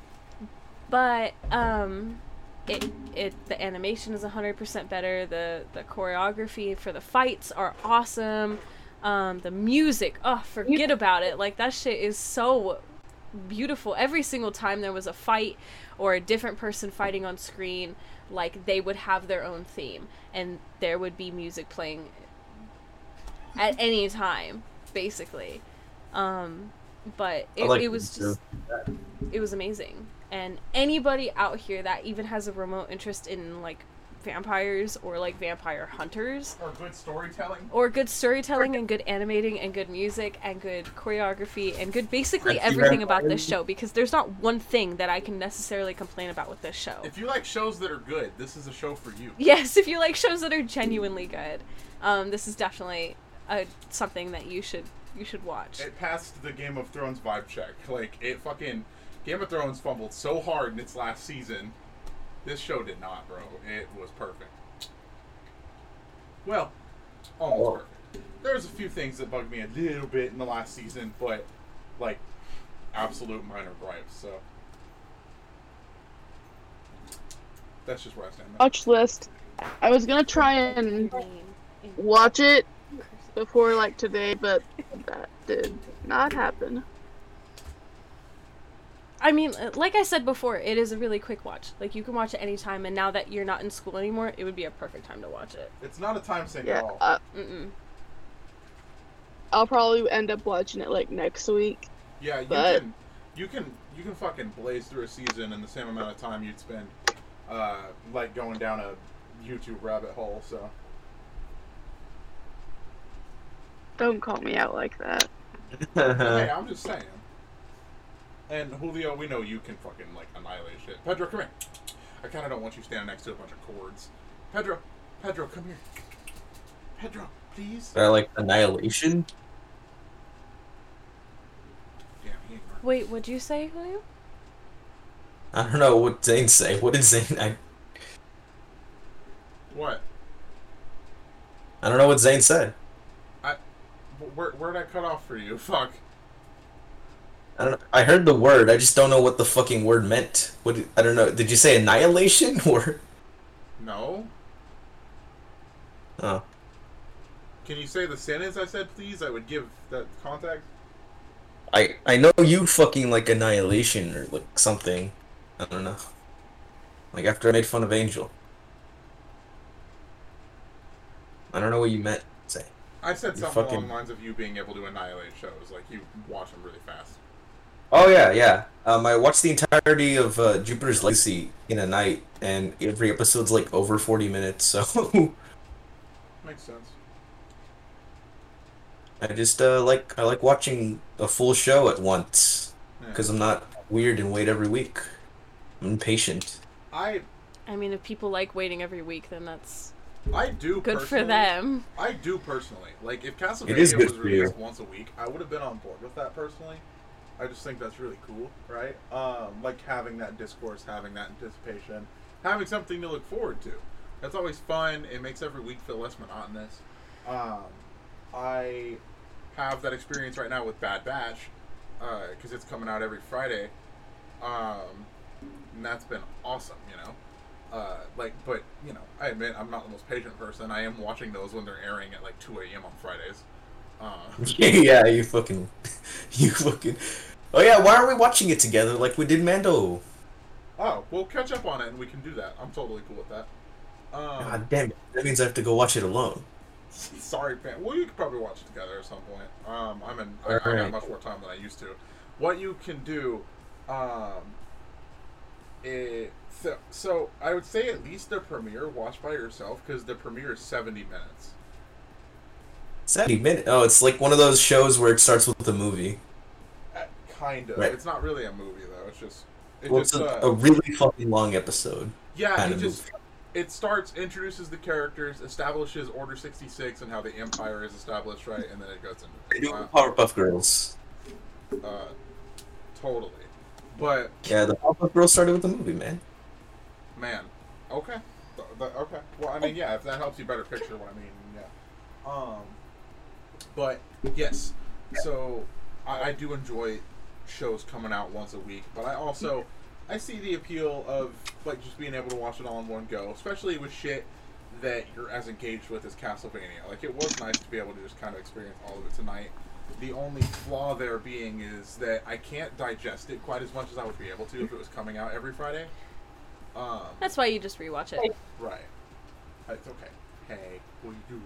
but um, it it the animation is 100% better. The the choreography for the fights are awesome. Um the music oh forget about it. Like that shit is so beautiful. Every single time there was a fight or a different person fighting on screen like they would have their own theme. And there would be music playing at any time basically um but it, like it was them just it was amazing and anybody out here that even has a remote interest in like vampires or like vampire hunters Or good storytelling. or good storytelling and good animating and good music and good choreography and good basically Fancy everything about this show because there's not one thing that I can necessarily complain about with this show. If you like shows that are good, this is a show for you. Yes, if you like shows that are genuinely good, um, this is definitely a, something that you should you should watch. It passed the Game of Thrones vibe check. Like it fucking Game of Thrones fumbled so hard in its last season. This show did not, bro. It was perfect. Well, almost Oh. perfect. There's a few things that bugged me a little bit in the last season, but like absolute minor gripes. So that's just where I stand. Watch list. I was gonna try and watch it before like today, but that did not happen. I mean, like I said before, it is a really quick watch. Like you can watch it anytime, and now that you're not in school anymore, it would be a perfect time to watch it. It's not a time sink Yeah, at all. uh, Mm-mm. I'll probably end up watching it like next week. Yeah, you But- can, you can, you can fucking blaze through a season in the same amount of time you'd spend, uh, like going down a YouTube rabbit hole. So Don't call me out like that. hey, I'm just saying. And Julio, we know you can fucking like annihilate shit. Pedro, come here. I kind of don't want you standing next to a bunch of cords. Pedro, Pedro, come here. Pedro, please. I like Annihilation. Damn, he ain't right. Wait, what'd you say, Julio? I don't know what Zayne say. What did Zayne? I, What? I don't know what Zayne said. Wh- Where, where'd I cut off for you? Fuck. I don't. I heard the word. I just don't know what the fucking word meant. What? I don't know. Did you say annihilation or? No. Oh. Can you say the sentence I said, please? I would give that context. I I know you fucking like annihilation or like something. I don't know. Like after I made fun of Angel. I don't know what you meant. Say. I said You something fucking- along the lines of you being able to annihilate shows, like you watch them really fast. Oh yeah, yeah. Um, I watched the entirety of uh, Jupiter's Legacy in a night, and every episode's like over forty minutes. So Makes sense. I just uh, like I like watching a full show at once Yeah. because I'm not weird and wait every week. I'm impatient. I I mean, if people like waiting every week, then that's I do good for them. I do personally. Like if Castlevania It is good was for you. released once a week, I would have been on board with that personally. I just think that's really cool, right? Um, like having that discourse, having that anticipation, having something to look forward to. That's always fun. It makes every week feel less monotonous. Um, I have that experience right now with Bad Batch because it's coming out every Friday, um, and that's been awesome. You know, uh, like, but you know, I admit I'm not the most patient person. I am watching those when they're airing at like 2 a.m. on Fridays. Uh, yeah, you fucking, you fucking. Oh yeah, why are we watching it together like we did Mando? oh, we'll catch up on it and we can do that. I'm totally cool with that. Um, God damn it! That means I have to go watch it alone. Sorry, fan. Well, you could probably watch it together at some point. Um, I'm in. I, I got much more time than I used to. What you can do, um, it, so, so I would say at least the premiere watch by yourself because the premiere is 70 minutes. Seventy minutes. Oh, it's like one of those shows where it starts with a movie. Uh, kind of. Right. It's not really a movie though. It's just. It Well, it's a, uh, a really fucking long episode. yeah, it just. It starts, introduces the characters, establishes Order 66 and how the Empire is established, right? And then it goes They into. do Uh, Powerpuff Girls. uh, totally. But Yeah, the Powerpuff Girls started with the movie, man. Man, okay, Th- th- okay. Well, I mean, yeah, if that helps you better picture what I mean, yeah. Um, but yes, so I, I do enjoy shows coming out once a week, but I also I see the appeal of like just being able to watch it all in one go, especially with shit that you're as engaged with as Castlevania. Like it was nice to be able to just kind of experience all of it tonight. The only flaw there being is that I can't digest it quite as much as I would be able to if it was coming out every Friday. Um, That's why you just rewatch it. right. It's okay. Hey, what are you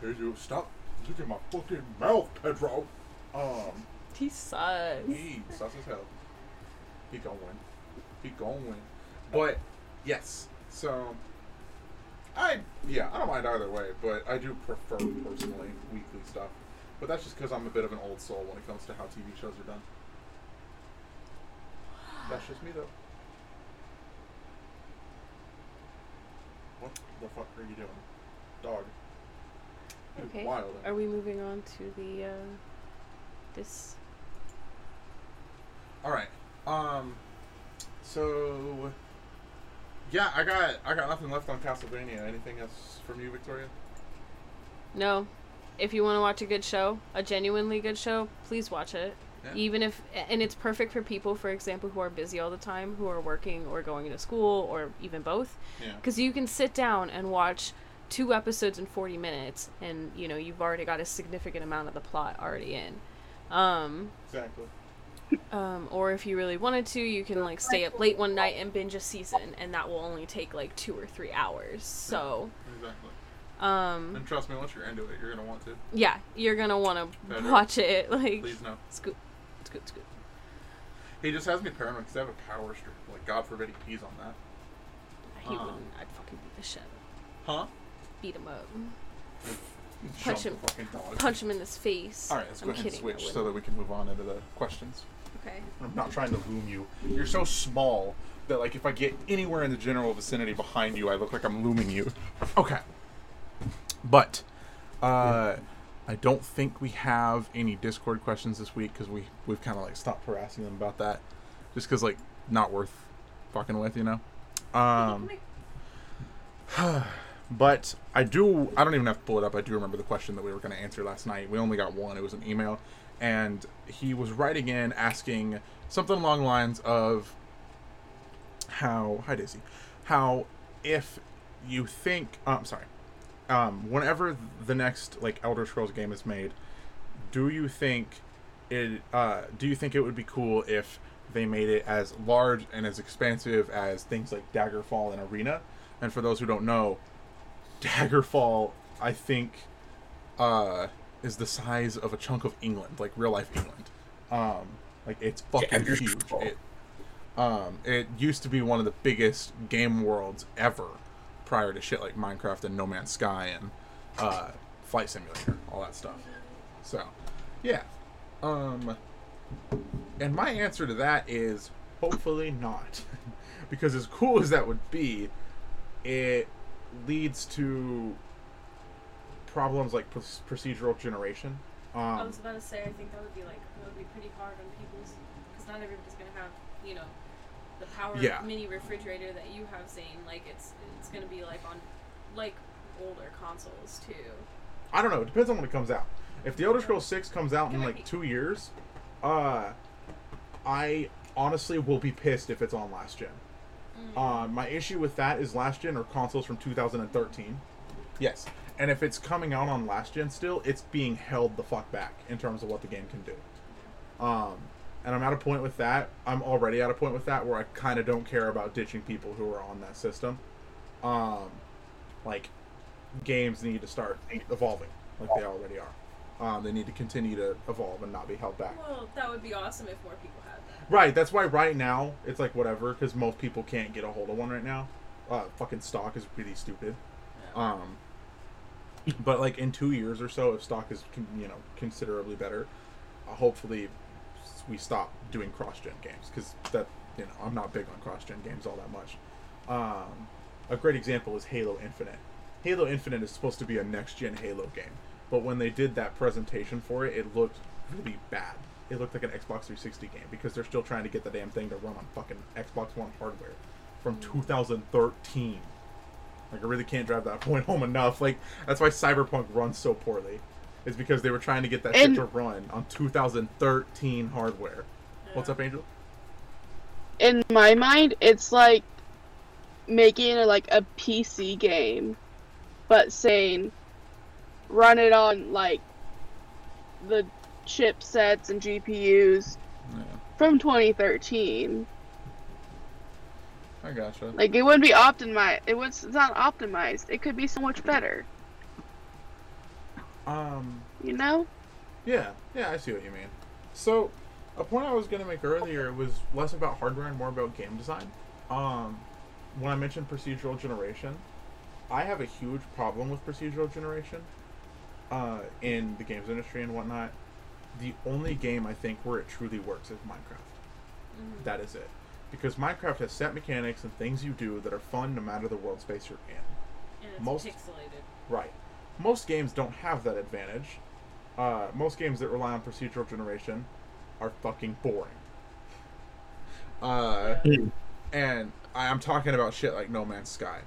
doing? Hey, you stop! Look at my fucking mouth, Pedro. Um. He sucks. He sus as hell. He going. He going. But yes, so I yeah I don't mind either way, but I do prefer personally weekly stuff. But that's just because I'm a bit of an old soul when it comes to how TV shows are done. That's just me though. What the fuck are you doing, dog? Okay. Wild. Are we moving on to the uh this All right. Um. So. Yeah, I got I got nothing left on Castlevania. Anything else from you, Victoria? No. If you want to watch a good show, a genuinely good show, please watch it. Yeah. Even if and it's perfect for people for example who are busy all the time, who are working or going to school or even both Yeah. cuz you can sit down and watch two episodes in 40 minutes and you know, you've already got a significant amount of the plot already in. Um Exactly. um, or if you really wanted to, you can like stay up late one night and binge a season, and that will only take like two or three hours. So, Exactly. Um, And trust me, once you're into it, you're gonna want to. yeah, you're gonna want to watch it. Like, Please no. scoot, scoot, scoot. He just has me paranoid because I have a power strip. Like God forbid he pees on that. He Um. wouldn't. I'd fucking beat the shit. Huh? Beat him up. Punch him. Fucking dog. Punch him in his face. All right, let's go I'm ahead and kidding, I switch so that we can move on into the questions. Okay. I'm not trying to loom you. You're so small that like if I get anywhere in the general vicinity behind you, I look like I'm looming you. Okay. But uh I don't think we have any Discord questions this week because we we've kind of like stopped harassing them about that, just because like not worth fucking with, you know. Um, but I do. I don't even have to pull it up. I do remember the question that we were going to answer last night. We only got one. It was an email, and he was writing in asking something along the lines of how hi Daisy, how if you think oh, I'm sorry, um, whenever the next like Elder Scrolls game is made, do you think it uh, do you think it would be cool if they made it as large and as expansive as things like Daggerfall and Arena? And for those who don't know, Daggerfall, I think, uh, is the size of a chunk of England, like real life England. Um, like it's fucking huge. It, um, it used to be one of the biggest game worlds ever, prior to shit like Minecraft and No Man's Sky and uh, Flight Simulator, all that stuff. So, yeah. Um, and my answer to that is hopefully not, because as cool as that would be, it leads to problems like pr- procedural generation. I Um, was about to say, I think that would be like that would be pretty hard on people's because not everybody's gonna have you know the power Yeah. mini refrigerator that you have, Zayne. Like it's it's gonna be like on like older consoles too. I don't know. It depends on when it comes out. If the Elder Scrolls Six comes out in like two years, uh, I honestly will be pissed if it's on last gen. Uh, my issue with that is last gen or consoles from 2013. Yes, and if it's coming out on last gen still, it's being held the fuck back in terms of what the game can do. Um, and I'm at a point with that. I'm already at a point with that where I kind of don't care about ditching people who are on that system. Um, like games need to start evolving like they already are. Um, they need to continue to evolve and not be held back. Well, that would be awesome if more people had that. Right, that's why right now it's like whatever because most people can't get a hold of one right now. Uh, fucking stock is pretty stupid. Yeah. Um, but like in two years or so, if stock is you know considerably better, uh, hopefully we stop doing cross-gen games because that you know I'm not big on cross-gen games all that much. Um, a great example is Halo Infinite. Halo Infinite is supposed to be a next-gen Halo game, but when they did that presentation for it, it looked really bad. It looked like an Xbox 360 game because they're still trying to get the damn thing to run on fucking Xbox One hardware from 2013. Like I really can't drive that point home enough. Like that's why Cyberpunk runs so poorly. Is because they were trying to get that And- shit to run on 2013 hardware. What's up, Angel? in my mind, it's like making it like a PC game, but saying run it on like the chipsets and GPUs Yeah, from 2013. I gotcha. Like it wouldn't be optimized. It was it's not optimized. It could be so much better. Um, You know? yeah, yeah, I see what you mean. So, a point I was gonna make earlier was less about hardware and more about game design. Um, when I mentioned procedural generation, I have a huge problem with procedural generation uh, in the games industry and whatnot. The only game I think where it truly works is Minecraft. That is it. Because Minecraft has set mechanics and things you do that are fun no matter the world space you're in. And it's Most- pixelated. Right. Most games don't have that advantage. Uh, most games that rely on procedural generation are fucking boring. Uh, and I, I'm talking about shit like No Man's Sky.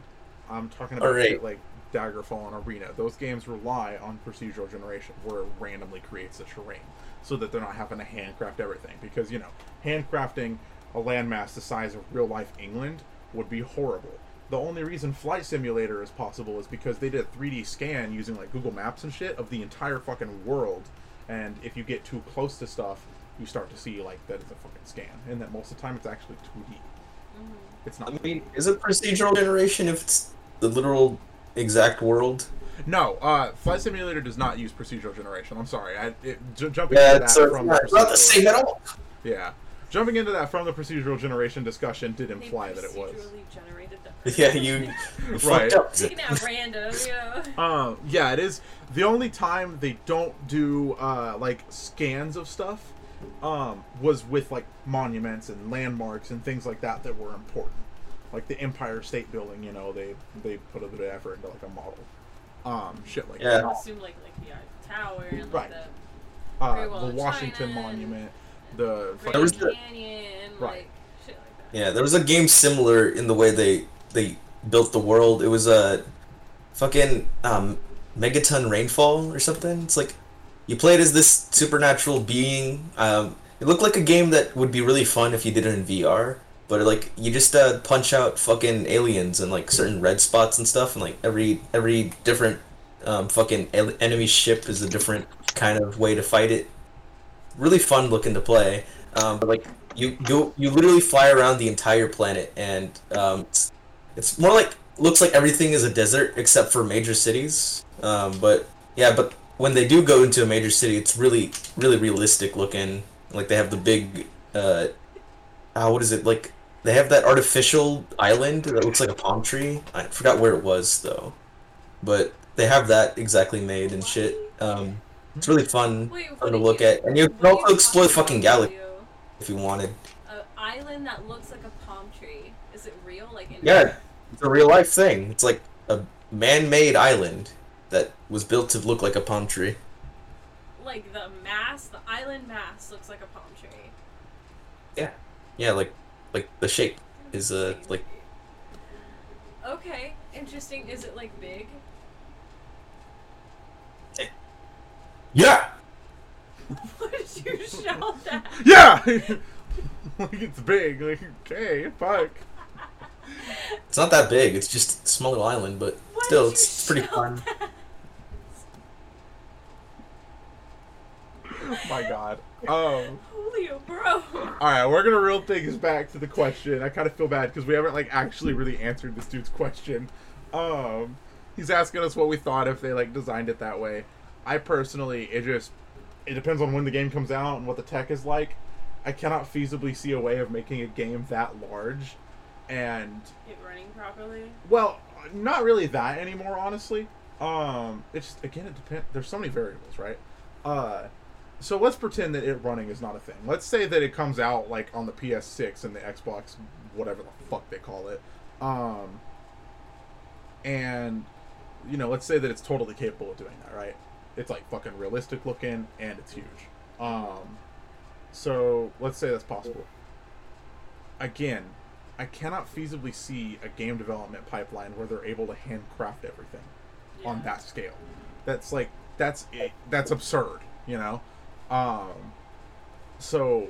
I'm talking about Alright. shit like Daggerfall and Arena. Those games rely on procedural generation, where it randomly creates the terrain, so that they're not having to handcraft everything. Because you know, handcrafting a landmass the size of real life England would be horrible. The only reason Flight Simulator is possible is because they did a 3D scan using like Google Maps and shit of the entire fucking world. And if you get too close to stuff, you start to see like that it's a fucking scan, and that most of the time it's actually 2D. It's not. I mean, is it procedural generation if it's the literal exact world? No, uh, Flight Simulator does not use procedural generation. I'm sorry. I it, j- jumping Yeah, into that it's, uh, from not, the not the same at all. Yeah, jumping into that from the procedural generation discussion did imply that it was. generated Yeah, you, you Right. fucked up. Taking out random, yeah. Um, yeah, it is. The only time they don't do uh, like scans of stuff um, was with like monuments and landmarks and things like that that were important. Like the Empire State Building, you know, they they put a bit of effort into like a model, um, shit like Yeah. that. I assume like like the Tower and like Right. the Uh, the Washington China Monument, the Grand There was the- Canyon, Right. like shit like that. Yeah, there was a game similar in the way they they built the world. It was a fucking um, megaton rainfall or something. It's like you played as this supernatural being. Um, it looked like a game that would be really fun if you did it in VR. But like you just uh, punch out fucking aliens and like certain red spots and stuff, and like every every different um, fucking el- enemy ship is a different kind of way to fight it. Really fun looking to play. Um, but like you you you literally fly around the entire planet, and um, it's, it's more like looks like everything is a desert except for major cities. Um, but yeah, but when they do go into a major city, it's really really realistic looking. Like they have the big uh, ah, what is it like? They have that artificial island that looks like a palm tree. I forgot where it was though, but they have that exactly made and shit. Um, it's really fun, Wait, fun to look you- at, and you can also explore the fucking galaxy if you wanted. An island that looks like a palm tree. Is it real? Like in Yeah, it's a real life thing. It's like a man-made island that was built to look like a palm tree. Like the mass, the island mass looks like a palm tree. Yeah, yeah, like like the shape is uh like Okay, interesting. Is it like big? Yeah. What did you shout that? Yeah, like it's big. Like okay, fuck. It's not that big. It's just a small little island, but Why still, it's, pretty fun. that? Oh my god. Um. Julio, bro. All right, we're gonna reel things back to the question. I kind of feel bad because we haven't like actually really answered this dude's question. Um, he's asking us what we thought if they like designed it that way. I personally, it just it depends on when the game comes out and what the tech is like. I cannot feasibly see a way of making a game that large, and It running properly. well, not really that anymore, honestly. Um, it's again, it depends. There's so many variables, right? Uh, so let's pretend that it running is not a thing. Let's say that it comes out like on the PS6 and the Xbox, whatever the fuck they call it. Um, and you know, let's say that it's totally capable of doing that, right? It's like fucking realistic looking and it's huge. Um, so let's say that's possible. Again, I cannot feasibly see a game development pipeline where they're able to handcraft everything on that scale. That's like that's it, that's absurd, you know. Um, so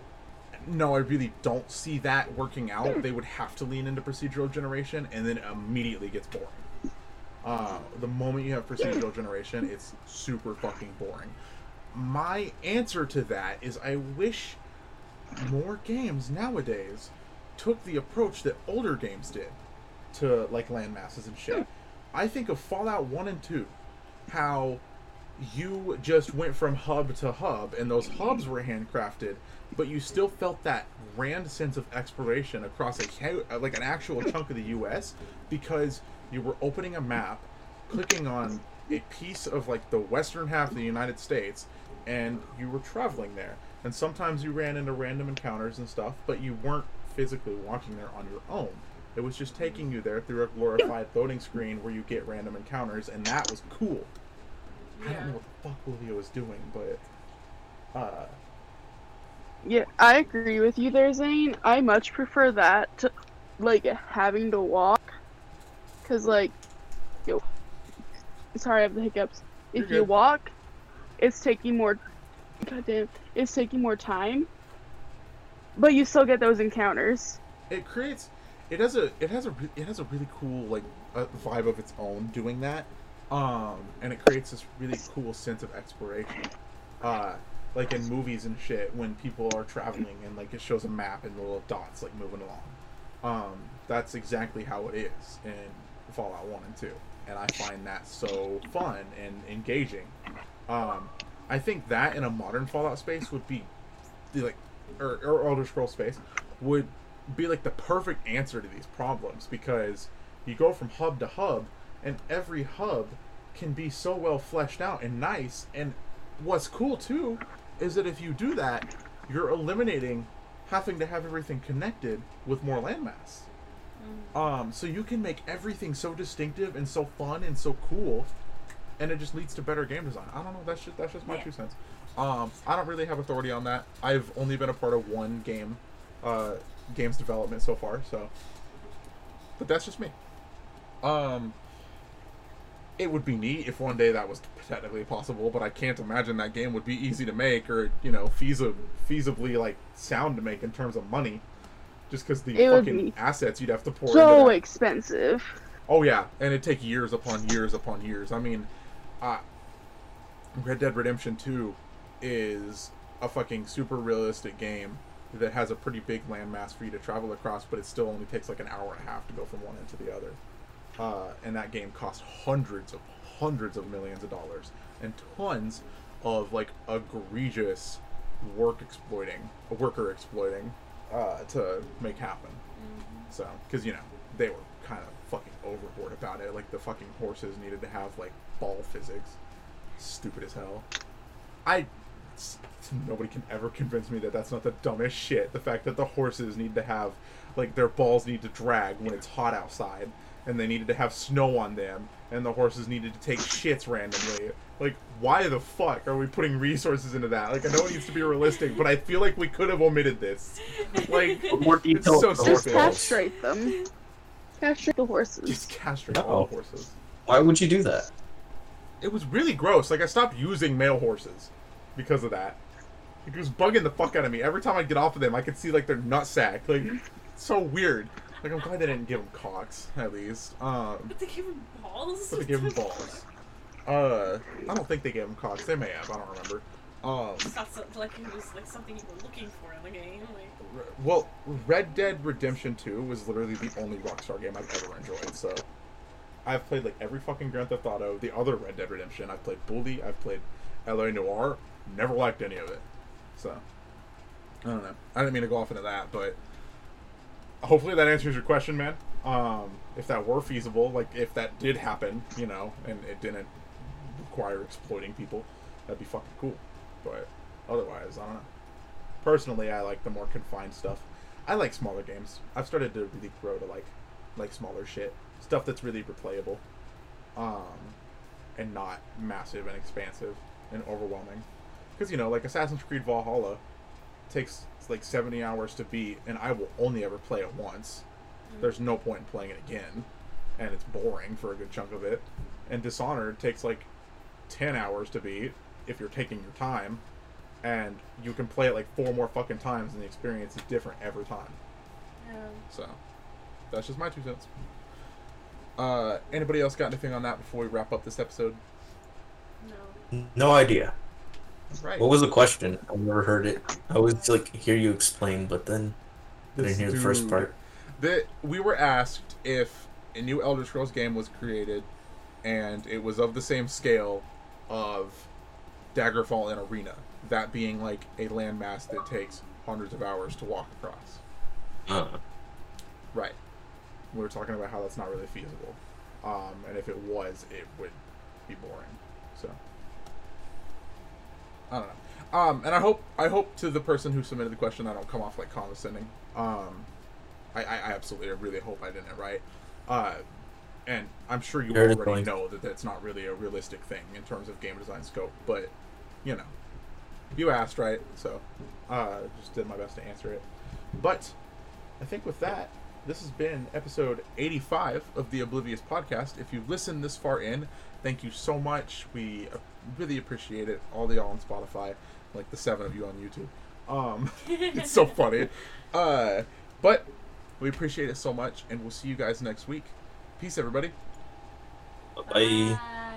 no, I really don't see that working out. They would have to lean into procedural generation, and then it immediately gets boring. Uh, the moment you have procedural generation, it's super fucking boring. My answer to that is I wish more games nowadays took the approach that older games did to like land masses and shit. I think of Fallout 1 and 2, how you just went from hub to hub and those hubs were handcrafted, but you still felt that grand sense of exploration across a like an actual chunk of the US because you were opening a map, clicking on a piece of like the western half of the United States and you were traveling there. And sometimes you ran into random encounters and stuff, but you weren't physically walking there on your own. It was just taking you there through a glorified loading screen where you get random encounters, and that was cool. I don't know what the fuck Livia was doing, but uh, Yeah, I agree with you there, Zayne. I much prefer that to like having to walk, cause like, yo, sorry, I have the hiccups. If you walk, it's taking more. Goddamn, it's taking more time, but you still get those encounters. it creates it has a it has a it has a really cool like uh, vibe of its own doing that um and it creates this really cool sense of exploration uh like in movies and shit when people are traveling and like it shows a map and the little dots like moving along um that's exactly how it is in fallout 1 and 2 and i find that so fun and engaging. Um i think that in a modern fallout space would be the like or, or elder scroll space would be like the perfect answer to these problems because you go from hub to hub and every hub can be so well fleshed out and nice and what's cool too is that if you do that you're eliminating having to have everything connected with more landmass um so you can make everything so distinctive and so fun and so cool and it just leads to better game design. I don't know that's just that's just my Yeah. two cents. Um i don't really have authority on that. I've only been a part of one game uh games development so far so. But that's just me. Um it would be neat if one day that was technically possible but i can't imagine that game would be easy to make or you know feasib- feasibly like sound to make in terms of money just because the It fucking be assets you'd have to pour So expensive. Oh yeah, and it'd take years upon years upon years. I mean, uh, Red Dead Redemption Two is a fucking super realistic game that has a pretty big landmass for you to travel across, but it still only takes like an hour and a half to go from one end to the other. Uh, and that game costs hundreds of hundreds of millions of dollars and tons of like egregious work exploiting, worker exploiting, uh, to make happen. So, because you know they were kind of fucking overboard about it. Like the fucking horses needed to have like ball physics. Stupid as hell. I nobody can ever convince me that that's not the dumbest shit. The fact that the horses need to have like their balls need to drag when it's hot outside, and they needed to have snow on them, and the horses needed to take shits randomly. Like, why the fuck are we putting resources into that? Like, I know it needs to be realistic, but I feel like we could have omitted this. Like, More it's detail. so Just stupid. castrate them. Castrate the horses. Just castrate No. all horses. Why would you do that? It was really gross. Like I stopped using male horses because of that. Like, it was bugging the fuck out of me. Every time I get off of them, I could see like their nutsack. Like so weird. Like I'm glad they didn't give them cocks at least. Um, But they gave him balls. but they gave him balls. Uh, I don't think they gave him cocks. They may have. I don't remember. Um, It's not so, like it was like something you were looking for in the game. Like, well, Red Dead Redemption 2 was literally the only Rockstar game I've ever enjoyed. So, I've played like every fucking Grand Theft Auto, the other Red Dead Redemption. I've played Bully, I've played LA Noire. Never liked any of it. So, I don't know. I didn't mean to go off into that, but hopefully that answers your question, man. Um, if that were feasible, like if that did happen, you know, and it didn't require exploiting people, that'd be fucking cool. But otherwise, I don't know. Personally, I like the more confined stuff. I like smaller games. I've started to really grow to like like smaller shit, stuff that's really replayable, um, and not massive and expansive and overwhelming. Because you know, like Assassin's Creed Valhalla takes like seventy hours to beat, and I will only ever play it once. There's no point in playing it again, and it's boring for a good chunk of it. And Dishonored takes like ten hours to beat if you're taking your time, and you can play it like four more fucking times, and the experience is different every time. Yeah. So that's just my two cents. Uh, anybody else got anything on that before we wrap up this episode? No. No idea. Right. What was the question? I've never heard it. I always like hear you explain, but then This didn't hear the first part. that we were asked if a new Elder Scrolls game was created and it was of the same scale of Daggerfall and Arena, that being like a landmass that takes hundreds of hours to walk across. Uh, Right. We were talking about how that's not really feasible. Um, and if it was, it would be boring. So I don't know. Um, and I hope I hope to the person who submitted the question I don't come off like condescending. Um, I, I, I absolutely I really hope I didn't right. Uh, and I'm sure you already going- know that that's not really a realistic thing in terms of game design scope. But you know, you asked right, so uh, just did my best to answer it. But I think with that, this has been episode 85 of the Oblivious podcast. If you've listened this far in, thank you so much. We really appreciate it. All the y'all on Spotify, like the seven of you on YouTube. Um, it's so funny. Uh, but we appreciate it so much, and we'll see you guys next week. Peace, everybody. bye. Bye.